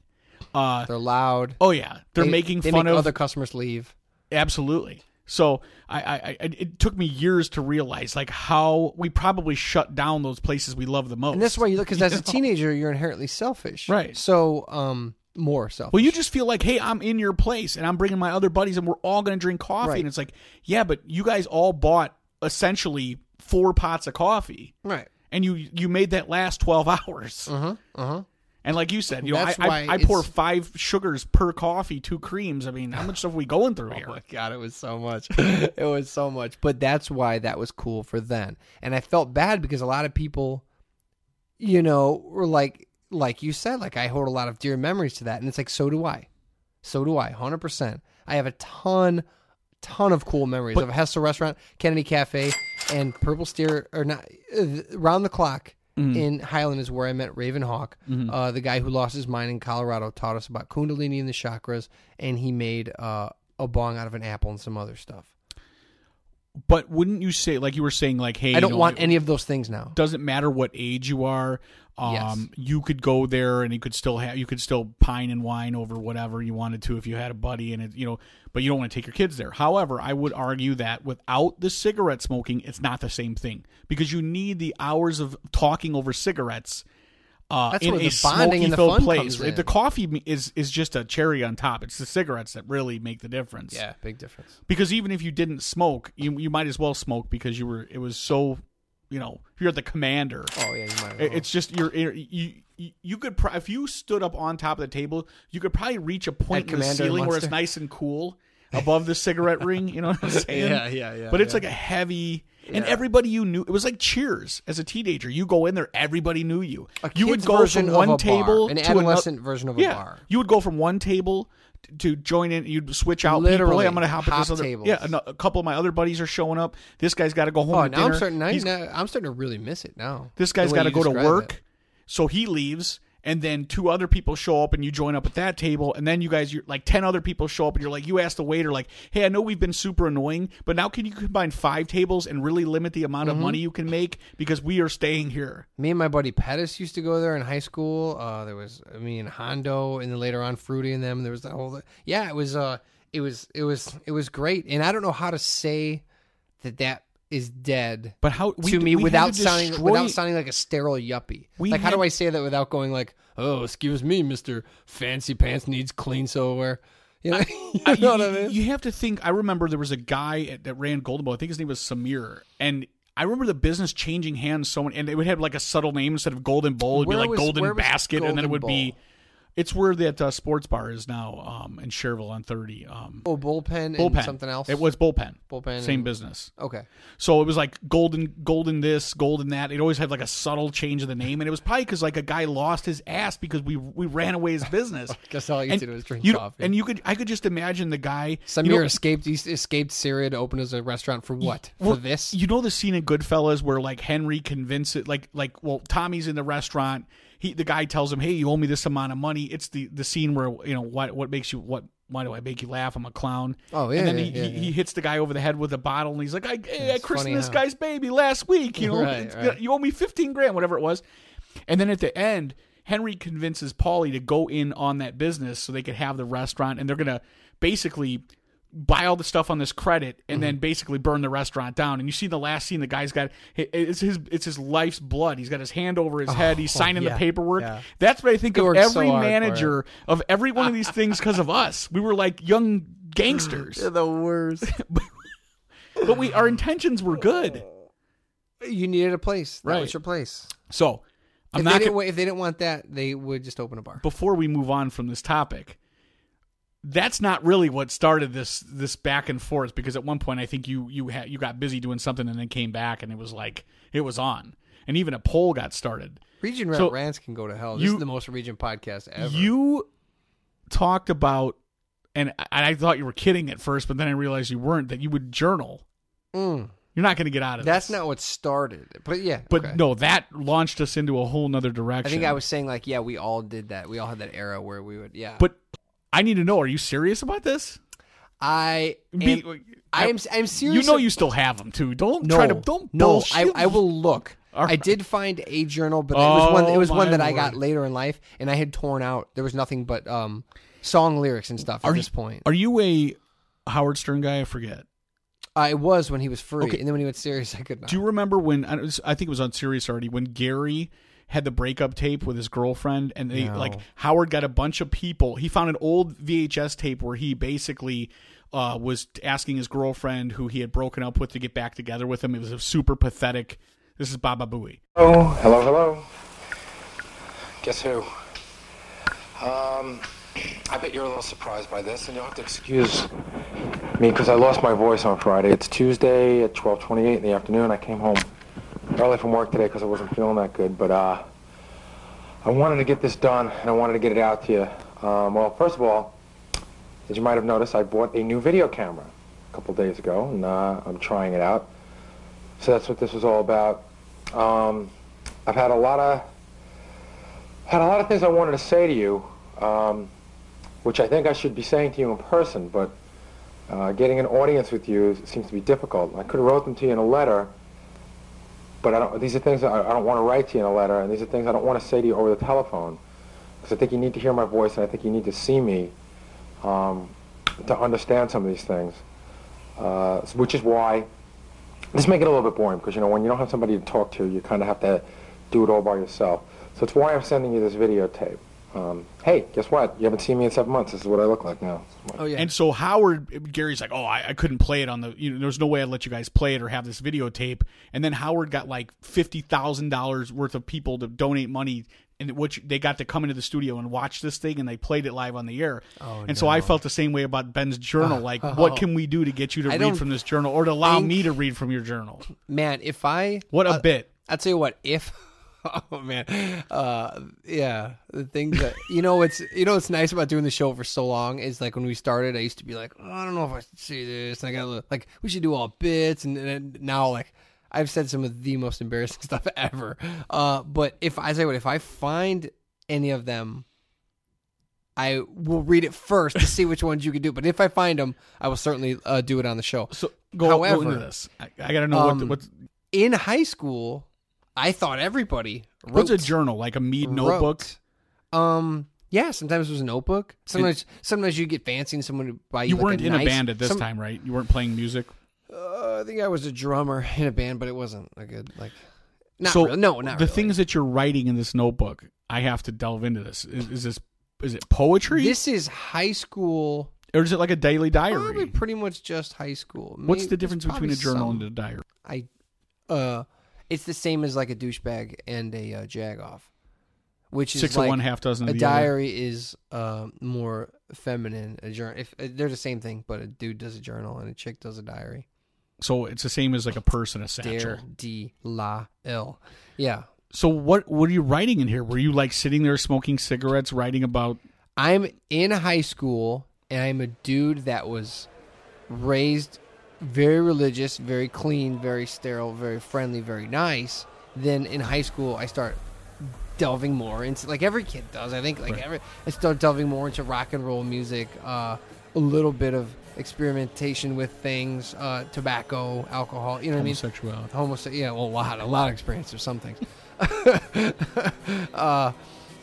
Uh They're loud. oh yeah, they're They- making they fun make of other customers leave. Absolutely. So I, I, I, it took me years to realize like how we probably shut down those places we love the most. And that's why you look because [laughs] as a teenager you're inherently selfish. Right. So um more selfish. Well, you just feel like, hey, I'm in your place, and I'm bringing my other buddies, and we're all going to drink coffee. Right. And it's like, yeah, but you guys all bought essentially four pots of coffee, right. and you you made that last twelve [laughs] hours. Uh huh. Uh huh. And like you said, you know, I, I, I pour five sugars per coffee, two creams. I mean, how much stuff are we going through [laughs] here? Oh my god, it was so much. it was so much. But that's why that was cool for then. And I felt bad because a lot of people, you know, were like like you said, like I hold a lot of dear memories to that. And it's like, so do I. So do I, hundred percent. I have a ton, ton of cool memories of Hessville Restaurant, Kennedy Cafe, and Purple Steer, or not uh, round the clock. In Highland is where I met Raven Hawk, uh, the guy who lost his mind in Colorado, taught us about Kundalini and the chakras, and he made uh, a bong out of an apple and some other stuff. But wouldn't you say, like you were saying, like, hey, I don't you know, want any of those things now. Doesn't matter what age you are. Um, Yes. you could go there and you could still have, you could still pine and wine over whatever you wanted to if you had a buddy and it, you know, but you don't want to take your kids there. However, I would argue that without the cigarette smoking, it's not the same thing because you need the hours of talking over cigarettes. Uh, That's in where a the bonding and the fun place. comes in. The coffee is is just a cherry on top. It's the cigarettes that really make the difference. Yeah, big difference. because even if you didn't smoke, you you might as well smoke because you were it was so, you know, you're the commander. Oh yeah, you might. well. It's just you're you you, you could pro- if you stood up on top of the table, you could probably reach a point At in the ceiling where it's nice and cool [laughs] above the cigarette ring. You know what I'm [laughs] saying? Yeah, yeah, yeah, But it's yeah. like a heavy. And everybody you knew, it was like Cheers as a teenager. You go in there, everybody knew you. A you would go from one bar, table an to adolescent ano- version of a yeah, bar. You would go from one table to join in. You'd switch out people. Literally, Hey, I'm going to hop at this other. tables. Yeah, a couple of my other buddies are showing up. This guy's got to go home. Oh, now dinner. I'm starting. Now I'm starting to really miss it now. this guy's got to go to work, it. so he leaves, and then two other people show up, and you join up at that table, and then you guys, you're like ten other people show up, and you're like, you ask the waiter, like, hey, I know we've been super annoying, but now can you combine five tables and really limit the amount Mm-hmm. of money you can make because we are staying here. Me and my buddy Pettis used to go there in high school. Uh, there was me and Hondo, and then later on Fruity and them. There was that whole. Yeah, it was. Uh, it was. It was. It was great, and I don't know how to say that that is dead. But how we, to me, we without to sounding destroy- without sounding like a sterile yuppie. We like, how do I say that without going like, "Oh, excuse me, Mister Fancy Pants needs clean silverware." [laughs] You know, [laughs] you Uh, know what I mean? you have to think. I remember there was a guy at, that ran Golden Bowl. I think his name was Samir, and I remember the business changing hands so many, and it would have like a subtle name instead of Golden Bowl. It'd Where be like was- Golden Basket, and then it Golden would be. It's where that uh, sports bar is now um, in Schererville on thirty. Um, oh, bullpen, bullpen. and something else. It was bullpen. Bullpen Same and- business. okay. So it was like golden, golden this, golden that. It always had like a subtle change of the name, and it was probably because like a guy lost his ass because we we ran away his [laughs] business. Guess all you and did was drink you, coffee. And you could, I could just imagine the guy. Samir you know, escaped he escaped Syria to open as a restaurant for what? well, for this? You know the scene in Goodfellas where like Henry convinces like like well Tommy's in the restaurant. He the guy tells him, "Hey, you owe me this amount of money." It's the the scene where you know what what makes you what. Why do I make you laugh? I'm a clown. Oh, yeah, And then yeah, he, yeah, he, he hits the guy over the head with a bottle, and he's like, "I, hey, I christened this how- guy's baby last week. You [laughs] know, Right, right. you owe me 15 grand, whatever it was." And then at the end, Henry convinces Paulie to go in on that business so they could have the restaurant, and they're gonna basically buy all the stuff on this credit and Mm-hmm. then basically burn the restaurant down. And you see the last scene, the guy's got it's his it's his life's blood. He's got his hand over his head. He's signing Oh, yeah, the paperwork. yeah. That's what I think He of worked so every manager of every one of these things because of us. We were like young gangsters, [laughs] the worst. [laughs] but we our intentions were good. you needed a place. That Right. was your place. So I'm if, not they gonna, if they didn't want that, they would just open a bar. before we move on from this topic that's not really what started this this back and forth because at one point I think you you had you got busy doing something and then came back and it was like it was on and even a poll got started. Region So, rants can go to hell. This you- is the most region podcast ever. You talked about and I, I thought you were kidding at first but then I realized you weren't that you would journal. Mm. You're not going to get out of this. That's this. not what started. But yeah. But okay. no, that launched us into a whole nother direction. I think I was saying like, yeah, we all did that. We all had that era where we would, yeah. But I need to know: Are you Sirius about this? I Be- am, I'm I'm serious. You know you still have them too. Don't no, try to don't no. I. I will look. All I did find a journal, but it was one. It Oh, was one my that I got later in life, and I had torn out. There was nothing but um, song lyrics and stuff at Are this you- point. Are you a Howard Stern guy? I forget. I was when he was free, Okay. and then when he went serious, I could not. Do you remember when I I think it was on Sirius already when Gary had the breakup tape with his girlfriend and they No. like Howard got a bunch of people. He found an old VHS tape where he basically uh, was asking his girlfriend who he had broken up with to get back together with him. It was a super pathetic. This is Baba Booey. Oh, hello, hello. Guess who? Um, I bet you're a little surprised by this, and you'll have to excuse me because I lost my voice on Friday. It's Tuesday at 12:28 in the afternoon. I came home early from work today because I wasn't feeling that good, but uh, I wanted to get this done and I wanted to get it out to you. Um, well, first of all, as you might have noticed, I bought a new video camera a couple days ago, and uh, I'm trying it out. So that's what this was all about. Um, I've had a lot of had a lot of things I wanted to say to you, um, which I think I should be saying to you in person, but uh, getting an audience with you seems to be difficult. I could have wrote them to you in a letter, but these are things I, I don't want to write to you in a letter, and these are things I don't want to say to you over the telephone, because I think you need to hear my voice, and I think you need to see me um, to understand some of these things, uh, which is why just make it a little bit boring, because you know when you don't have somebody to talk to, you kind of have to do it all by yourself. So it's why I'm sending you this videotape. Um, hey, guess what? You haven't seen me in seven months. This is what I look like now. Oh yeah. And so Howard, Gary's like, oh, I, I couldn't play it on the. You know, there's no way I'd let you guys play it or have this videotape. And then Howard got like fifty thousand dollars worth of people to donate money, and which they got to come into the studio and watch this thing, and they played it live on the air. Oh, and so I felt the same way about Ben's journal. Like, [laughs] what can we do to get you to I read from this journal, or to allow think- me to read from your journal? man, if I What a uh, bit! I'll tell you what, if [laughs] oh man, uh, yeah, the things that you know, it's you know, what's nice about doing the show for so long is like when we started, I used to be like, oh, I don't know if I should say this, and I got like, we should do all bits, and, and now like. I've said some of the most embarrassing [laughs] stuff ever. Uh, but if I say what, if I find any of them, I will read it first to see which ones you can do. But if I find them, I will certainly uh, do it on the show. So go, go into this. I, I got to know what the, um, what's in high school, I thought everybody wrote, what's a journal like a Mead notebook. wrote. Um, yeah, sometimes it was a notebook. Sometimes, sometimes you get fancy and someone would buy you. You like weren't a in nice- a band at this some- time, right? You weren't playing music. Uh, I think I was a drummer in a band, but it wasn't a good like. Not so really. No, not the really. things that you're writing in this notebook. I have to delve into this. Is, is this is it poetry This is high school. or is it like a daily Probably diary? pretty much just high school. What's the difference between a journal some- and a diary? I, uh, it's the same as like a douchebag and a uh, jagoff, which is Six like of one, half dozen a of the other. diary is uh, more feminine. A journal, if uh, they're the same thing, but a dude does a journal and a chick does a diary. So it's the same as like a purse and a satchel. Dare D la L. Yeah, So what what are you writing in here? Were you like sitting there smoking cigarettes, writing about? I'm in high school and I'm a dude that was raised very religious, very clean, very sterile, very friendly, very nice. Then in high school, I start delving more into like every kid does. I think like Right. every I start delving more into rock and roll music, uh, a little bit of experimentation with things, uh, tobacco, alcohol. You know what I mean? Homosexuality. Homose- yeah, well, a lot, a lot of experience with some things. [laughs] uh,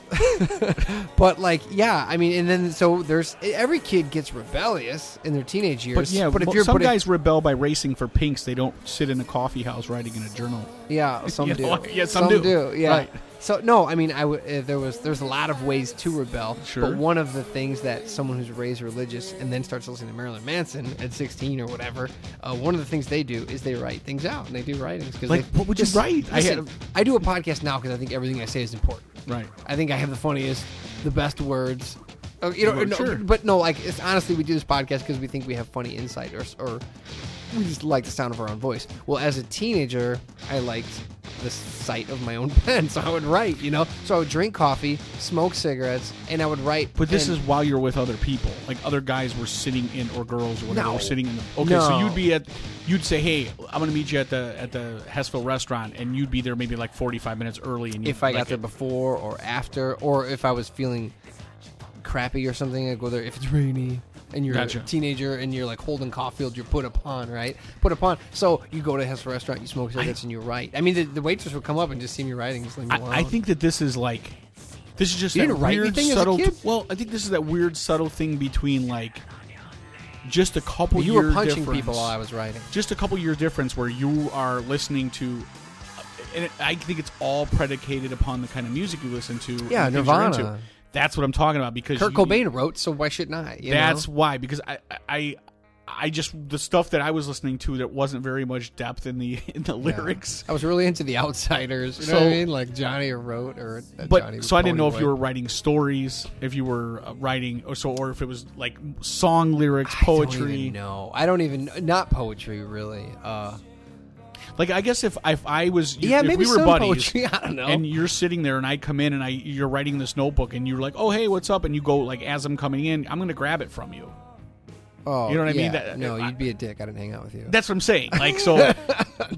[laughs] but like, yeah, I mean, and then so there's every kid gets rebellious in their teenage years. But yeah, but if you're some but if- guys rebel by racing for pinks. They don't sit in a coffee house writing in a journal. yeah, some [laughs] You do. [laughs] yeah, some do. Yeah. Right. So no, I mean, I would. Uh, there was there's a lot of ways to rebel. Sure. But one of the things that someone who's raised religious and then starts listening to Marilyn Manson at 16 or whatever, uh, one of the things they do is they write things out and they do writings. Cause Like, they, what would you just- write? I Listen, had I do a podcast now because I think everything I say is important. Right. I think I have the funniest, the best words. Uh, you know, Well, no, sure. but no, like it's honestly, we do this podcast because we think we have funny insight, or, or we just like the sound of our own voice. Well, as a teenager, I liked the sight of my own [laughs] pen, so I would write. You know, so I would drink coffee, smoke cigarettes, and I would write. But this and- is while you're with other people. Like other guys were sitting in, or girls, or whatever, No. were sitting in the. Okay, so you'd be at, you'd say, "Hey, I'm going to meet you at the at the Hessville restaurant," and you'd be there maybe like 45 minutes early. And you'd if I got like there it- before or after, or if I was feeling crappy or something, I go there. If it's rainy and you're Gotcha. a teenager and you're like Holden Caulfield, you're put upon, right? Put upon. So you go to his restaurant, you smoke cigarettes, and you write. I mean, the, the waitress would come up and just see me writing, just leave me alone. I, I think that this is like, this is just You that weird subtle. kid? Well, I think this is that weird subtle thing between like, just a couple. Well, you were punching people while I was writing. just a couple year difference where you are listening to and it, I think it's all predicated upon the kind of music you listen to. Yeah, Nirvana. That's what I'm talking about because Kurt you- Cobain wrote, so why shouldn't I? you That's know? why because I, I I just the stuff that I was listening to that wasn't very much depth in the [laughs] in the lyrics. I was really into the Outsiders. You know So- what I mean? Like Johnny wrote, or uh, But Johnny so I didn't know if you were writing stories, if you were uh, writing, or so, or if it was like song lyrics, poetry. No. I don't even not poetry really. Uh, Like I guess if if I was yeah, if maybe we were buddies, poetry. [laughs] I don't know. and you're sitting there and I come in and I you're writing this notebook and you're like, "Oh, hey, what's up?" and you go like as I'm coming in, I'm going to grab it from you. Oh, you know what I mean? That, no, I- you'd be a dick. I didn't hang out with you. That's what I'm saying. [laughs] Like so,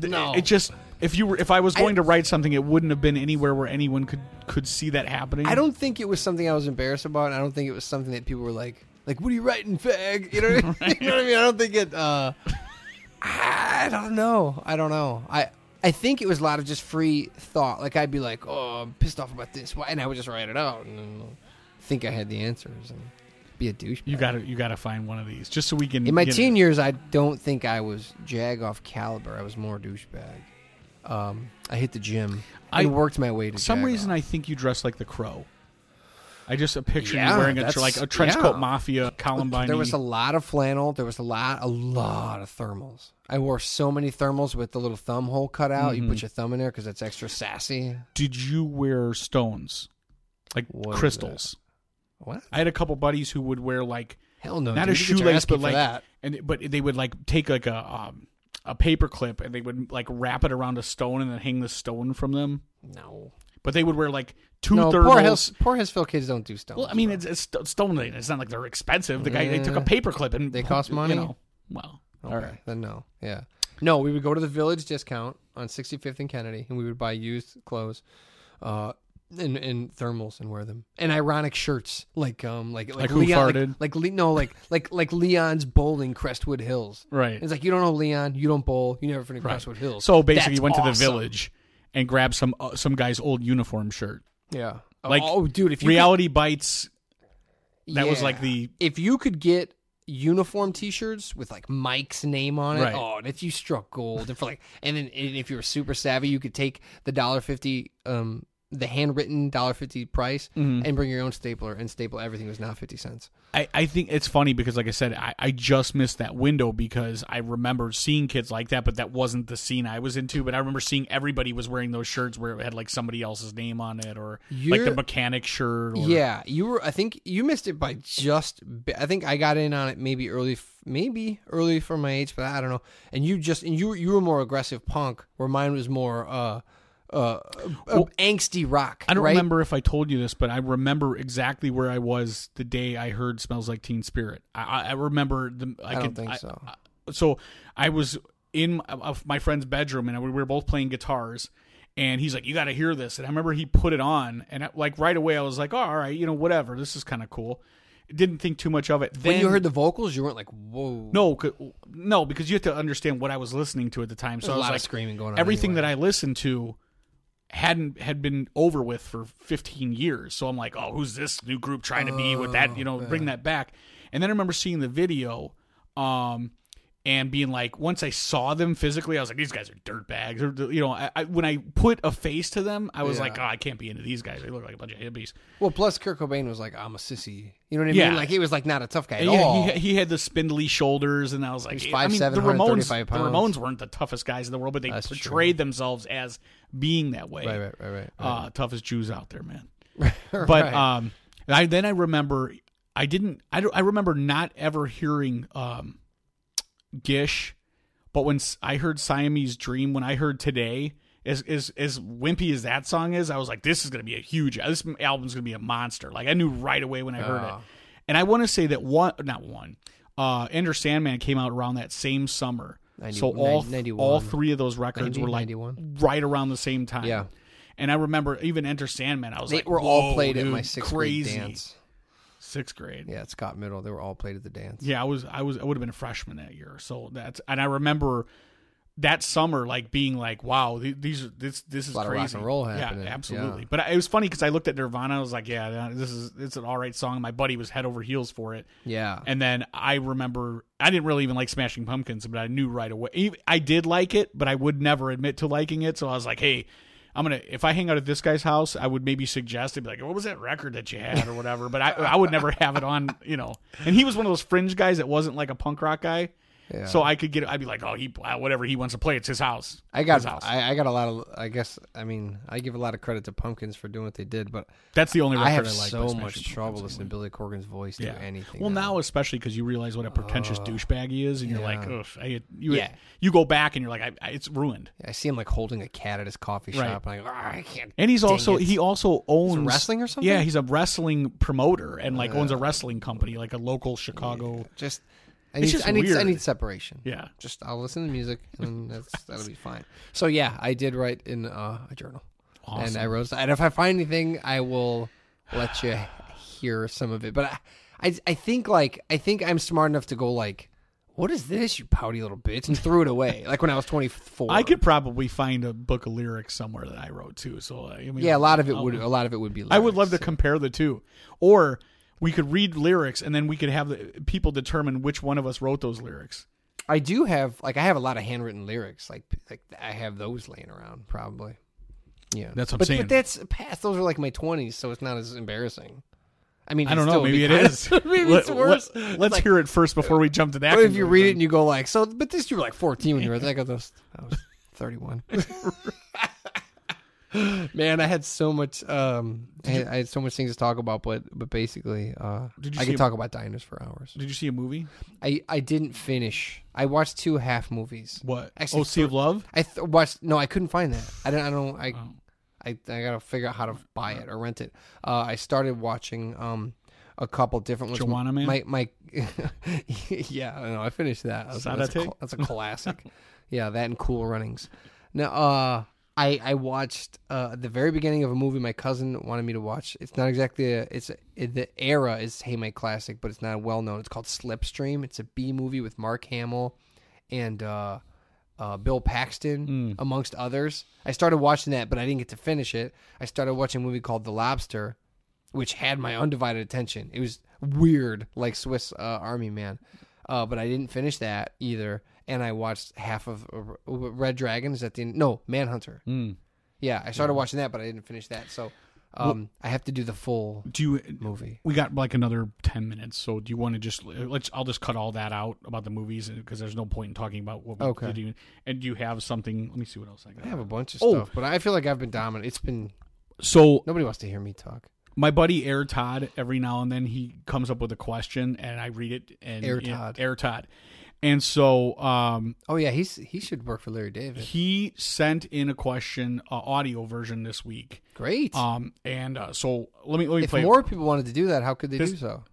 No. it just if you were if I was going to write something, it wouldn't have been anywhere where anyone could could see that happening. I don't think it was something I was embarrassed about. and I don't think it was something that people were like, like, what are you writing, fag? You know what I mean? [laughs] you know what I mean? I don't think it. uh I don't know. I don't know. I I think it was a lot of just free thought. Like I'd be like, oh, I'm pissed off about this, Why? and I would just write it out and think I had the answers and be a douche. You got to you got to find one of these just so we can. In my teen years, I don't think I was jag off caliber. I was more douchebag. Um, I hit the gym. I worked my way to some reason, off. I think you dress like the crow. I just a picture Yeah, you wearing a, like a trench yeah. coat mafia Columbine. There was a lot of flannel. There was a lot, a lot of thermals. I wore so many thermals with the little thumb hole cut out. You Mm-hmm. put your thumb in there because it's extra sassy. Did you wear stones, like What crystals? What? I had a couple buddies who would wear like Hell no! not dude. a You shoelace, but like that. and but they would like take like a um, a paper clip and they would like wrap it around a stone and then hang the stone from them. No, But they would wear like two no. thermals. Poor Hills, poor Hessville kids don't do stones. well, I mean, bro. it's, it's st- stone. It's not like they're expensive. The guy they took a paperclip and They cost money. you know, well, Okay, all right. Then no. Yeah. No, we would go to the Village Discount on 65th and Kennedy, and we would buy used clothes, uh, and, and thermals and wear them, and ironic shirts like um like like, Like who Leon, farted? like, like no like like like Leon's bowling Crestwood Hills. Right. It's like you don't know Leon, you don't bowl, you never finish Right. Crestwood Hills. So basically, That's you went to the village and grab some uh, some guy's old uniform shirt. Yeah. Like, oh, dude, if you Reality bites. could- that was like the if you could get uniform T-shirts with like Mike's name on it. Right. Oh, if you struck gold. And for like, and then and if you were super savvy, you could take the dollar fifty, um, the handwritten dollar fifty price, Mm-hmm. and bring your own stapler and staple everything was now fifty cents. I, I think it's funny because, like I said, I, I just missed that window because I remember seeing kids like that, but that wasn't the scene I was into. But I remember seeing everybody was wearing those shirts where it had like somebody else's name on it, or like the mechanic shirt. Or, Yeah, you were. I think you missed it by just. I think I got in on it maybe early, maybe early for my age, but I don't know. And you just and you were- you were more aggressive punk, where mine was more uh uh, uh angsty rock. I don't right? remember if I told you this, but I remember exactly where I was the day I heard "Smells Like Teen Spirit." I, I remember the. I, I don't think I- so. So I was in my friend's bedroom, and we were both playing guitars. And he's like, "You got to hear this." And I remember he put it on, and I, like right away, I was like, oh, "All right, you know, whatever. This is kind of cool." Didn't think too much of it. Then when you heard the vocals, you weren't like, "Whoa!" no, no, because you have to understand what I was listening to at the time. So There's I a was lot of screaming going on Everything anyway. that I listened to hadn't had been over with for 15 years. So I'm like, oh, who's this new group trying to be with that? You know, bring that back. And then I remember seeing the video, um, and being like, once I saw them physically, I was like, these guys are dirtbags. Or you know, I, I, when I put a face to them, I was Yeah. like, oh, I can't be into these guys. They look like a bunch of hippies. Well, plus Kurt Cobain was like, "I'm a sissy." You know what I Yeah. mean? Like he was like not a tough guy at yeah, all. he, he had the spindly shoulders, and I was like, He's I mean, 5'7", the Ramones, the. Ramones weren't the toughest guys in the world, but they That's portrayed true. themselves as being that way. right, right, right, right. Uh, toughest Jews out there, man. [laughs] But Right. um, I then I remember I didn't I I remember not ever hearing um, Gish, but when I heard Siamese Dream, when I heard today. As, as as wimpy as that song is, I was like, "This is going to be a huge. This album's going to be a monster." Like I knew right away when I heard it, Ah. and I want to say that one, not one, uh, Enter Sandman came out around that same summer. 90 so all nine- 91. all three of those records 90, were like 91. right around the same time. Yeah. and I remember even Enter Sandman. I was they like, were all "Whoa, played at my sixth crazy grade dance. Sixth grade. Yeah, at Scott Middle, they were all played at the dance. Yeah, I was I was I would have been a freshman that year. So that's and I remember that summer like being like, wow, these are this this is lot of crazy. rock and roll happening, Yeah, absolutely. yeah. But it was funny because I looked at Nirvana. I was like, yeah, this is it's an all right song. My buddy was head over heels for it. Yeah. And then I remember I didn't really even like Smashing Pumpkins, but I knew right away. I did like it, but I would never admit to liking it. So I was like, hey. I'm gonna if I hang out at this guy's house, I would maybe suggest it, be like, "What was that record that you had or whatever?" But I, I would never have it on, you know. And he was one of those fringe guys that wasn't like a punk rock guy, Yeah. so I could get. I'd be like, "Oh, he whatever he wants to play, it's his house." I got his house. I, I got a lot of I guess I mean I give a lot of credit to Pumpkins for doing what they did, but That's the only I I, have like. so much trouble listening to Billy Corgan's voice do anything. Well, now especially because you realize what a pretentious douchebag he is, and you're like, ugh, I, you, Yeah. you go back and you're like, I, I, it's ruined. I see him like holding a cat at his coffee Right. shop, and I'm like, "Ah, I can't. And he's also it." he also owns wrestling or something? Yeah, he's a wrestling promoter and like owns a wrestling company, like a local Chicago. just I need I need I need separation. Yeah. Just I'll listen to music and that's [laughs] that'll be fine. So yeah, I did write in uh, a journal. And I wrote and if I find anything I will let you hear some of it. But I, I I think like I think I'm smart enough to go like what is this, you pouty little bitch? And threw it away. [laughs] like when I was 24. I could probably find a book of lyrics somewhere that I wrote too. So I mean, Yeah, a lot of it I'll- would. A lot of it would be. I would love to compare the two, or we could read lyrics and then we could have the people determine which one of us wrote those lyrics. I do have like I have a lot of handwritten lyrics. Like like I have those laying around probably. Yeah, That's what I'm but, saying. But that's past. Those are like my twenties, so it's not as embarrassing. I mean, I don't know. Maybe be it is. [laughs] maybe it's worse. Let, us Like, hear it first before we jump to that. What if you read it and you go like, so? But this you were like fourteen when you were I was, I was [laughs] thirty-one. [laughs] [gasps] Man, I had so much. Um, I had, I had so much things to talk about, but but basically, uh, Did you I could a- talk about diners for hours. Did you see a movie? I I didn't finish. I watched two half movies. What? Actually, oh, Sea of Love. I th- watched. No, I couldn't find that. I don't. I don't. I. Oh. I, I gotta figure out how to buy it or rent it. Uh, I started watching um a couple different ones. Joanna Man? My my. [laughs] yeah, I know. I finished that. That's, that's, a, that's a classic. [laughs] yeah, that and Cool Runnings. Now, uh, I I watched uh the very beginning of a movie my cousin wanted me to watch. It's not exactly a. It's a, it, the era is Hey My Classic, but it's not well known. It's called Slipstream. It's a B movie with Mark Hamill and uh, uh, Bill Paxton, amongst others. I started watching that, but I didn't get to finish it. I started watching a movie called The Lobster, which had my undivided attention. It was weird, like Swiss uh, Army Man, uh, but I didn't finish that either. And I watched half of uh, Red Dragon. Is that the no Manhunter? Mm. Yeah, I started watching that, but I didn't finish that. So um, I have to do the full Do you? movie. We got like another ten minutes, so do you want to just let's? I'll just cut all that out about the movies because there's no point in talking about what we Okay. did. And do you have something? Let me see what else I got. I have a bunch of Oh. stuff, but I feel like I've been dominant. It's been So nobody wants to hear me talk. my buddy Air Todd, every now and then he comes up with a question, and I read it. And Air Todd. Air Todd, and so um, Oh yeah, he's he should work for Larry David. he sent in a question, uh, audio version this week. Great. Um, and uh, so let me let me if play. more people wanted to do that, how could they This- do so?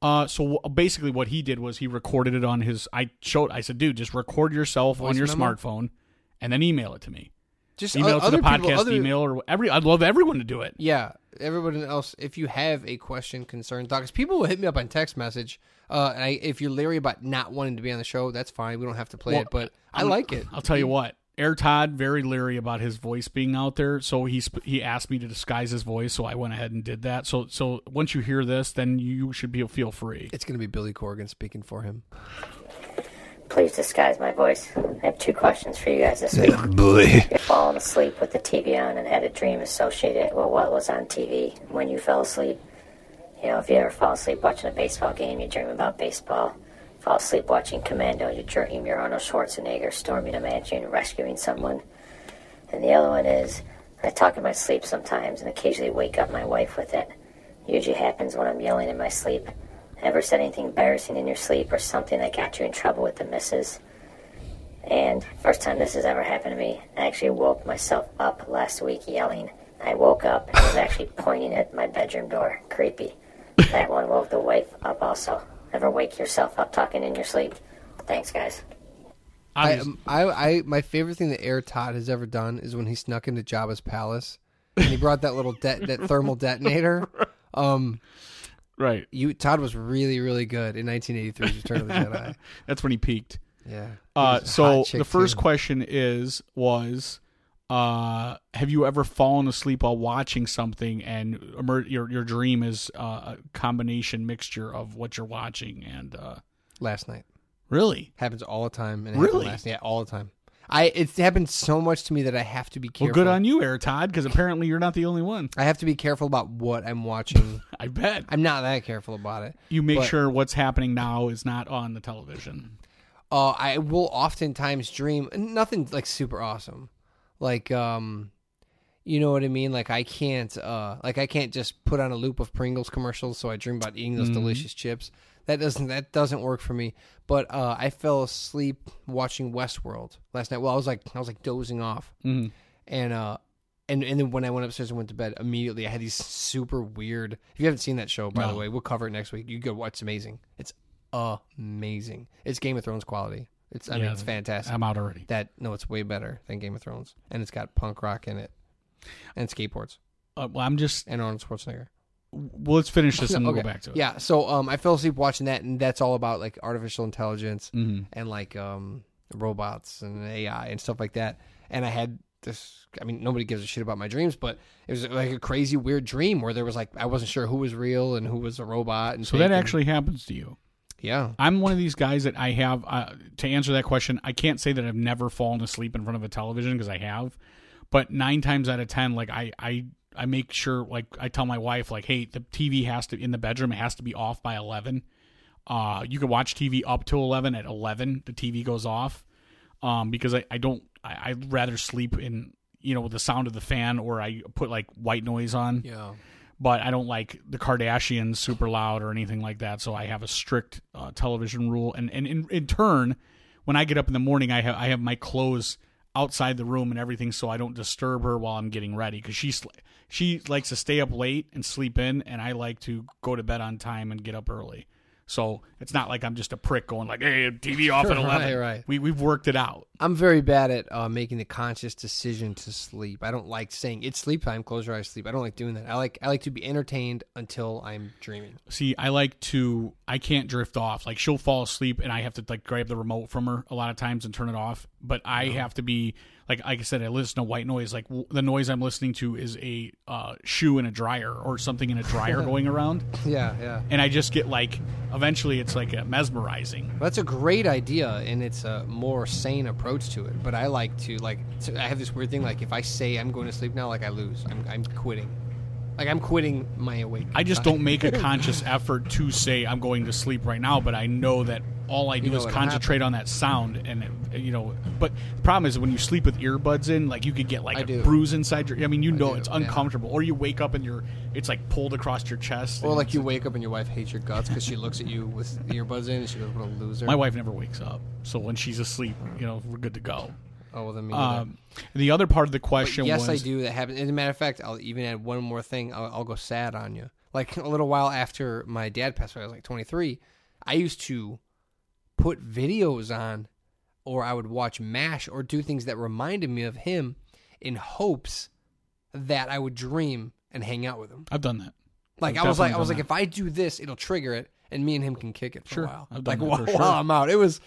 Uh, so basically, what he did was he recorded it on his. I showed. I said, dude, just record yourself on your memo? smartphone, and then email it to me. Just Email o- it to the people- podcast other- email or every. I'd love everyone to do it. Yeah, everybody else. If you have a question, concern, because people will hit me up on text message. Uh, and I, if you're leery about not wanting to be on the show, that's fine. We don't have to play Well, it, but I I'm- like it. I'll tell you what. Air Todd very leery about his voice being out there, so he sp- he asked me to disguise his voice, so I went ahead and did that. So so once you hear this, then you should be feel free. It's gonna be Billy Corgan speaking for him. Please disguise my voice. I have two questions for you guys this week. [laughs] Boy, You're falling asleep with the TV on and had a dream associated with what was on TV when you fell asleep. You know, if you ever fall asleep watching a baseball game, you dream about baseball. Fall asleep watching Commando, you dream you're Arnold Schwarzenegger storming a mansion and rescuing someone. And the other one is, I talk in my sleep sometimes and occasionally wake up my wife with it. Usually happens when I'm yelling in my sleep. Ever said anything embarrassing in your sleep or something that got you in trouble with the missus? And first time this has ever happened to me, I actually woke myself up last week yelling. I woke up and was actually pointing at my bedroom door. Creepy. That one woke the wife up also. Ever wake yourself up talking in your sleep? Thanks, guys. I, Obvious- um, I, I, my favorite thing that Air Todd has ever done is when he snuck into Jabba's palace and he brought that little de- that thermal [laughs] detonator. Um, right. you Todd was really, really good in 1983's Return of the Jedi. [laughs] That's when he peaked. Yeah. Uh, so the first too. question is was uh, have you ever fallen asleep while watching something and emer- your your dream is uh, a combination mixture of what you're watching and uh, last night really happens all the time. And Really? Last, yeah, all the time. I it's happened so much to me that I have to be careful. well good on you Air Todd because apparently you're not the only one I have to be careful about what I'm watching. [laughs] I bet I'm not that careful about it. you make but- sure what's happening now is not on the television Uh, I will oftentimes dream nothing like super awesome, like um, you know what I mean. Like I can't uh, like I can't just put on a loop of Pringles commercials, so I dream about eating those delicious chips. That doesn't that doesn't work for me. But uh, I fell asleep watching Westworld last night. Well, I was like I was like dozing off, Mhm. and uh, and and then when I went upstairs and went to bed, immediately I had these super weird. If you haven't seen that show, by the way, we'll cover it next week. You go watch. It's amazing. It's amazing. It's Game of Thrones quality. It's I mean it's fantastic. I'm out already. that no, it's way better than Game of Thrones, and it's got punk rock in it, and skateboards, Uh, well, I'm just. and Arnold Schwarzenegger. Well, let's finish this [laughs] and we'll go back to it. Yeah, so um, I fell asleep watching that, and that's all about like artificial intelligence Mhm. and like um robots and AI and stuff like that. And I had this. I mean, nobody gives a shit about my dreams, but it was like a crazy, weird dream where there was like I wasn't sure who was real and who was a robot. And So that and- actually happens to you. yeah, I'm one of these guys that I have uh, to answer that question. I can't say that I've never fallen asleep in front of a television because I have, but nine times out of ten, like I I I make sure like I tell my wife like, hey, the TV has to in the bedroom it has to be off by eleven. Uh, you can watch TV up to eleven. At eleven, the TV goes off. Um, because I I don't I, I'd rather sleep in you know with the sound of the fan or I put like white noise on yeah. but I don't like the Kardashians super loud or anything like that. So I have a strict uh, television rule, and and in, in turn, when I get up in the morning, I have I have my clothes outside the room and everything, so I don't disturb her while I'm getting ready because she sl- she likes to stay up late and sleep in, and I like to go to bed on time and get up early. So it's not like I'm just a prick going like, "Hey, TV off at [laughs] Right, 11. right. We we've worked it out. I'm very bad at uh, making the conscious decision to sleep. I don't like saying it's sleep time. Close your eyes, sleep. I don't like doing that. I like I like to be entertained until I'm dreaming. See, I like to. I can't drift off. Like she'll fall asleep, and I have to like grab the remote from her a lot of times and turn it off. But I have to be like, like I said, I listen to white noise. Like w- the noise I'm listening to is a uh, shoe in a dryer or something in a dryer [laughs] going around, Yeah, yeah. and I just get like. Eventually, it's like a mesmerizing. That's a great idea, and it's a more sane approach to it. But I like to like. So I have this weird thing. Like if I say I'm going to sleep now, like I lose. I'm I'm quitting. Like I'm quitting my awake. I just [laughs] don't make a conscious effort to say I'm going to sleep right now, but I know that all I do know is concentrate on that sound, and it, you know. But the problem is when you sleep with earbuds in, like you could get like I a do. bruise inside your. I mean, you know it's yeah. uncomfortable, or you wake up and you're it's like pulled across your chest. Or like you wake up and your wife hates your guts because she looks at you with earbuds in and she goes, "What a loser." My wife never wakes up, so when she's asleep, you know we're good to go. Oh well, then me. Um, the other part of the But question yes, was I do. That happens. As a matter of fact, I'll even add one more thing. I'll, I'll go sad on you. Like [laughs] a little while after my dad passed away, I was like 23. I used to put videos on, or I would watch Mash or do things that reminded me of him, in hopes that I would dream and hang out with him. I've done that. Like I've I was like, I was like, if I do this, it'll trigger it, and me and him can kick it for Sure, a while. I've done like that while, for sure. while I'm out, it was.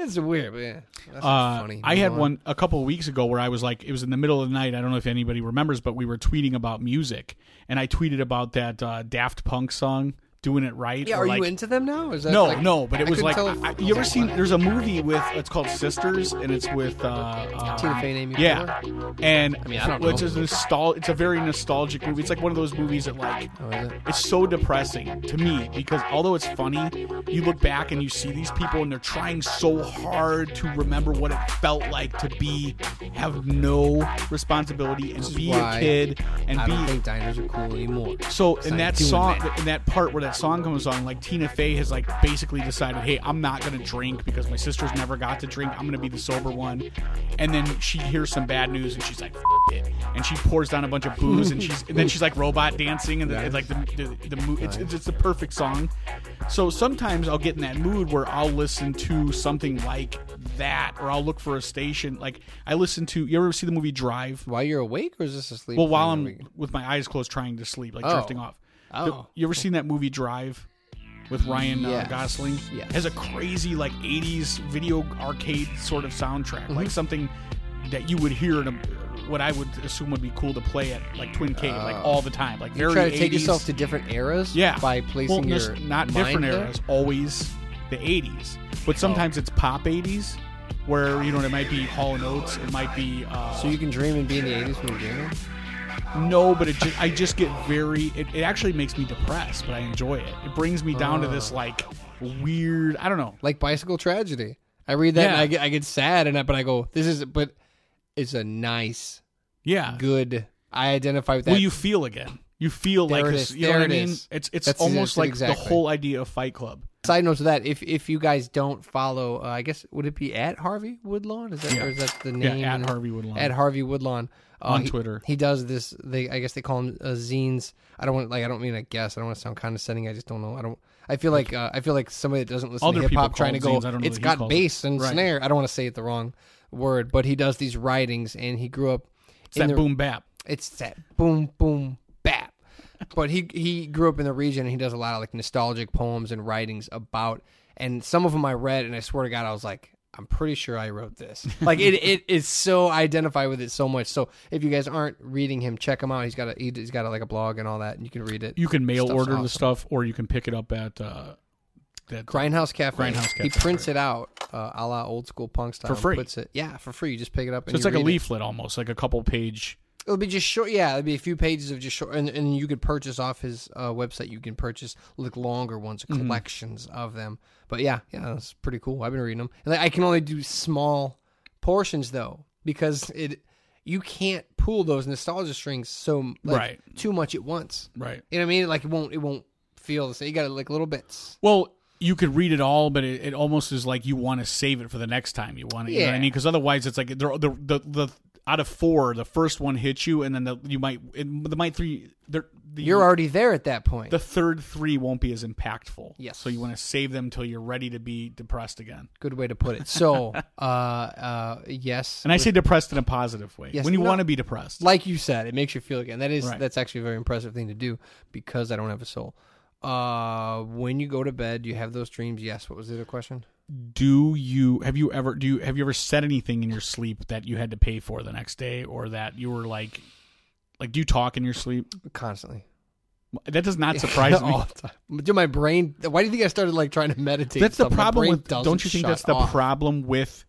It's weird, but yeah, that's Uh, funny. I Move had on. one a couple of weeks ago where I was like, it was in the middle of the night. I don't know if anybody remembers, but we were tweeting about music, and I tweeted about that uh, Daft Punk song "Doing It Right." Yeah, or are like, you into them now? Is that no, like- no, but it I was like, if- I, I- you ever seen? There's a movie with it's called Sisters, and it's with uh, uh, Tina Fey and Amy Yeah, and I mean, I don't well, it's know. a nostal- It's a very nostalgic movie. It's like one of those movies that like Oh, it? it's so depressing to me because although it's funny, you look back and you see these people and they're trying so hard to remember what it felt like to be have no responsibility and be a kid and I be don't think diners are cool anymore. so in that song, that. in that part where that song comes on, like Tina Fey has like basically decided, hey, I'm not gonna drink because my sisters never got to drink. I'm gonna be the sober one. And then she hears some bad news and she's like, it, and she pours down a bunch of booze and she's and then she's like robot dancing and the, and, like the the, the mo- it's, it's it's the perfect song. So sometimes I'll get in that mood where I'll listen to something like that, or I'll look for a station. Like I listen to. You ever see the movie Drive? While you're awake, or is this asleep? Well, while? I'm with my eyes closed, trying to sleep, like Oh. drifting off. Oh. The- you ever seen that movie Drive with Ryan uh, Gosling? Yes. It has a crazy like '80s video arcade sort of soundtrack, Mm-hmm. like something that you would hear in a, what I would assume would be cool to play at like Twin Cave, like all the time, like Oh. you try to take yourself to different eras. yeah by placing well, your not different there? eras, always the '80s, but sometimes it's pop '80s. Where you know it might be Hall and Oates, it might be uh, So you can dream and be in the '80s when you're dreaming. No, but it just, I just get very. It, it actually makes me depressed, but I enjoy it. It brings me down to this ah. like weird. I don't know. Like bicycle tragedy. I read that and Yeah. I get I get sad and I, but I go, this is but it's a nice, Yeah. good. I identify with that. Well, you feel again. You feel There like it this. is. You know There what I it mean? is. It's it's That's- almost like exactly. the whole idea of Fight Club. Side note to that, if if you guys don't follow, uh, I guess would it be at Harvey Woodlawn? Is that Yeah. or is that the name? Yeah, at Harvey Woodlawn. At Harvey Woodlawn uh, On he- Twitter. He does this. They I guess they call him uh, zines. I don't want like I don't mean I guess I don't want to sound condescending. I just don't know. I don't. I feel like uh, I feel like somebody that doesn't listen Other to hip hop trying to go. zines. I don't know It's got calls it. bass and Right. snare. I don't want to say it the wrong word, but he does these writings, and he grew up. It's in that the- boom bap. it's that boom boom. But he he grew up in the region and he does a lot of like nostalgic poems and writings about and some of them I read and I swear to God I was like I'm pretty sure I wrote this. [laughs] Like it it is so I identify with it so much. So if you guys aren't reading him, check him out. He's got a he- he's got a, like a blog and all that and you can read it. You can mail Stuff's order the stuff, or you can pick it up at uh, that Grindhouse Cafe. Grindhouse He prints it out, uh, a la old school punk style. For free. Puts it, yeah, for free. You just pick it up. So it's like a read it. leaflet almost, like a couple page. It'll be just short. Yeah, it'll be a few pages of just short, and, and you could purchase off his uh, website. You can purchase like longer ones, Mm-hmm. collections of them. But yeah, yeah, it's pretty cool. I've been reading them. And like, I can only do small portions though because it you can't pull those nostalgia strings so like, Right. too much at once. Right. You know what I mean? Like it won't it won't feel the same. You got to like little bits. Well, you could read it all, but it, it almost is like you want to save it for the next time you want it. You know what I mean? Because otherwise, it's like the, the the the out of four, the first one hits you, and then the, you might it, the might three. The, You're already there at that point. the third three won't be as impactful. Yes. So you want to save them until you're ready to be depressed again. Good way to put it. So, [laughs] uh, uh, yes, And I say depressed in a positive way. Yes, when you no. want to be depressed. like you said, it makes you feel again. That is Right. that's actually a very impressive thing to do because I don't have a soul. Uh, when you go to bed, you have those dreams. Yes. What was the other question? Do you have you ever do you have you ever said anything in your sleep that you had to pay for the next day, or that you were like, like do you talk in your sleep? Constantly. That does not [laughs] surprise me. All the time. Do my brain? Why do you think I started like trying to meditate? That's the and stuff? My problem with. Don't you think that's the off. problem with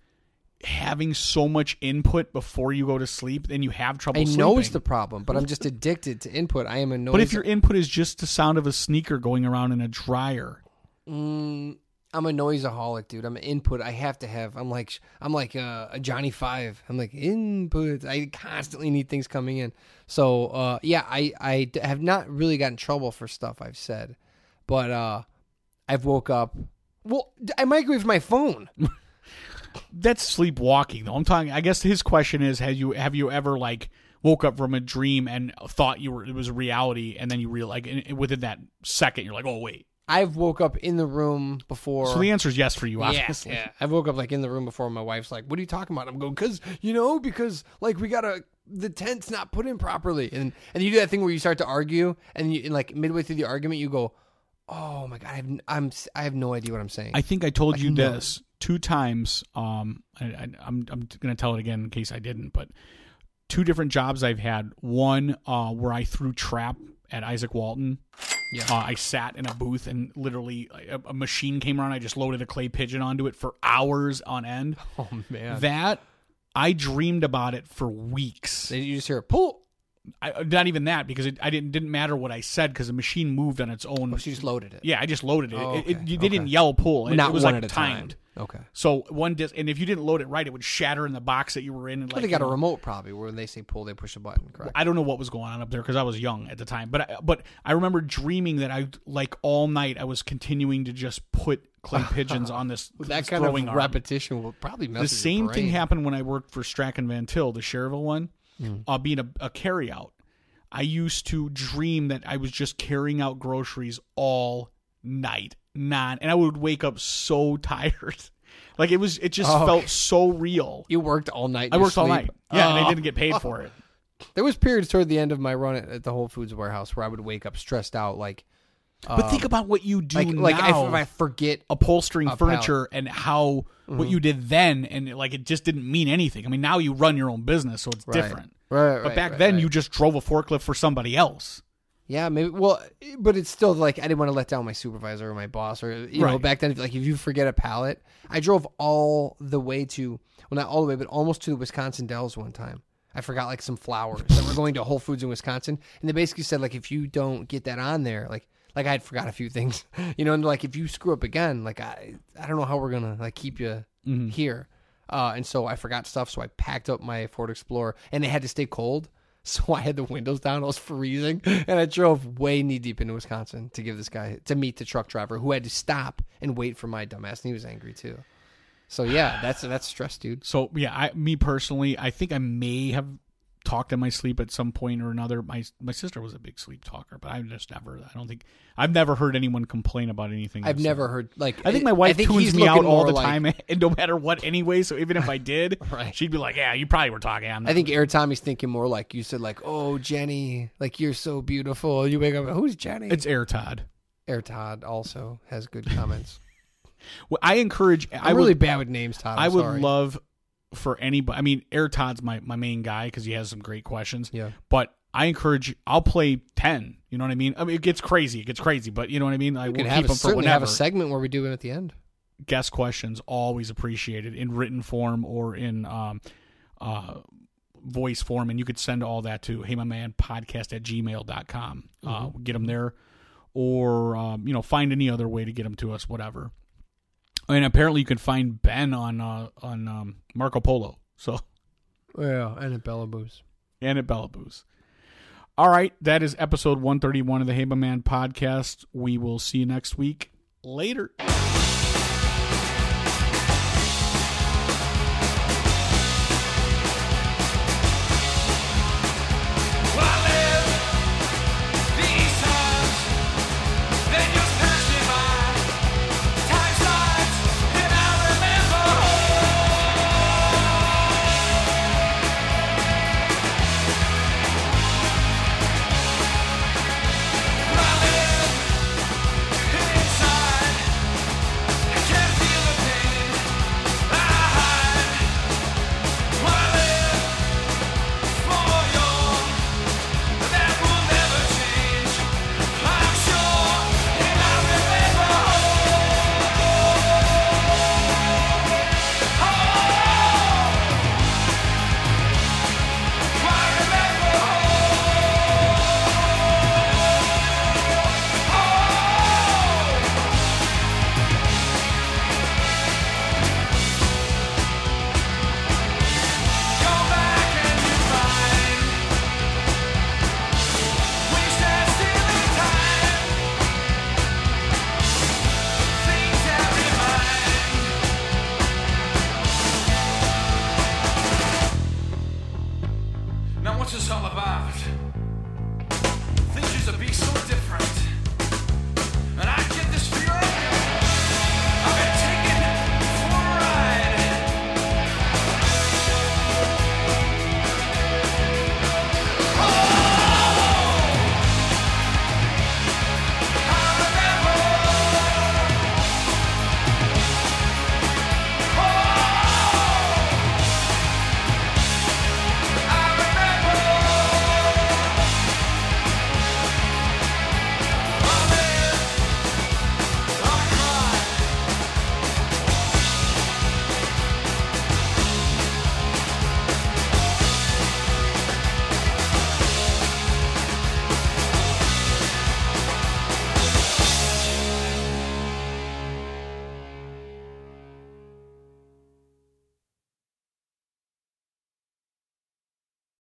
having so much input before you go to sleep? Then you have trouble. I know it's the problem, but I'm just addicted to input. I am annoyed. But if your input is just the sound of a sneaker going around in a dryer, Mm, I'm a noiseaholic, dude. I'm an input. I have to have. I'm like I'm like uh, a Johnny Five. I'm like input. I constantly need things coming in. So uh, yeah, I have not really gotten trouble for stuff I've said, but uh, I've woke up. Well, I microwaved my phone. [laughs] that's sleepwalking. Though I'm talking. I guess his question is: Have you have you ever like woke up from a dream and thought you were it was a reality, and then you realize like within that second you're like, oh wait. I've woke up in the room before. So the answer is yes for you, Yeah, obviously. yeah. I've woke up like in the room before. My wife's like, "What are you talking about?" I'm going, "Cause you know, because like we gotta the tent's not put in properly." And and you do that thing where you start to argue, and you and like midway through the argument, you go, "Oh my god, I have, I'm I have no idea what I'm saying." I think I told Like, you no. this two times. Um, I, I, I'm I'm going to tell it again in case I didn't. But two different jobs I've had. One uh, where I threw trap at Isaac Walton. Yeah. Uh, I sat in a booth and literally a, a machine came around. I just loaded a clay pigeon onto it for hours on end. [laughs] oh man, That I dreamed about it for weeks. Did you just hear a pull. I, not even that because it I didn't didn't matter what I said because the machine moved on its own. Oh, she just loaded it. yeah, I just loaded it. Oh, It- it- okay, you- they didn't yell pull. It, not it was one like at a timed. time. Okay. So one disc, and if you didn't load it right, it would shatter in the box that you were in. And like, they got a remote probably where when they say pull, they push a button. Correct. I don't know what was going on up there because I was young at the time. But I, but I remember dreaming that I like all night I was continuing to just put clay [laughs] pigeons on this With that this kind of arm. repetition will probably mess The same thing happened when I worked for Strack and Vantil, the Schererville one, Hmm. uh, being a, a carryout. I used to dream that I was just carrying out groceries all night, non, and I would wake up so [laughs] tired. Like it was, it just Oh, felt so real. You worked all night. I your worked all night. Yeah, and I Oh. didn't get paid for it. [laughs] There was periods toward the end of my run at, at the Whole Foods warehouse where I would wake up stressed out, like But think about what you do like like if, now, if I forget. upholstering furniture and how what Mm-hmm. you did then, and like it just didn't mean anything. I mean, now you run your own business, so it's Right. different. Right, right. But back right, then, right. you just drove a forklift for somebody else. Yeah, maybe. Well, but it's still like I didn't want to let down my supervisor or my boss or you know back then. Like if you forget a pallet, I drove all the way to well not all the way, but almost to the Wisconsin Dells one time. I forgot like some flowers that we were going to Whole Foods in Wisconsin, and they basically said like if you don't get that on there, like like I had forgot a few things, [laughs] you know, and like if you screw up again, like I I don't know how we're gonna like keep you here. Uh, and so I forgot stuff, so I packed up my Ford Explorer, and it had to stay cold. [laughs] So I had the windows down. I was freezing, and I drove way knee deep into Wisconsin to give this guy to meet the truck driver who had to stop and wait for my dumbass. And he was angry too. So yeah, that's that's stress, dude. So yeah, I me personally, I think I may have talked in my sleep at some point or another. My my sister was a big sleep talker, but I've just never. I don't think I've never heard anyone complain about anything. I've never said. heard like I think my wife think tunes me out all the like- time, and [laughs] no matter what, anyway. So even if I did, [laughs] Right. she'd be like, "Yeah, you probably were talking." I think Air Tommy's thinking more like you said, like, "Oh, Jenny, like you're so beautiful." You wake up, who's Jenny? it's Air Todd. Air Todd also has good comments. [laughs] Well, I encourage. I'm I really would, bad with names, Todd. I'm I would sorry. love for anybody. I mean, Air Todd's my my main guy because he has some great questions. Yeah. But I encourage. I'll play ten. You know what I mean? I mean, it gets crazy. It gets crazy, but you know what I mean. I We will could keep have a, them for certainly have a segment where we do it at the end. guest questions always appreciated in written form or in um, uh, voice form and you could send all that to hey my man podcast at gmail.com uh, Mm-hmm. get them there or um, you know find any other way to get them to us whatever and apparently you can find ben on uh, on um, marco polo so Yeah, and at Bella Booze. and at Bella Booze. all right that is episode 131 of the hey my man podcast we will see you next week later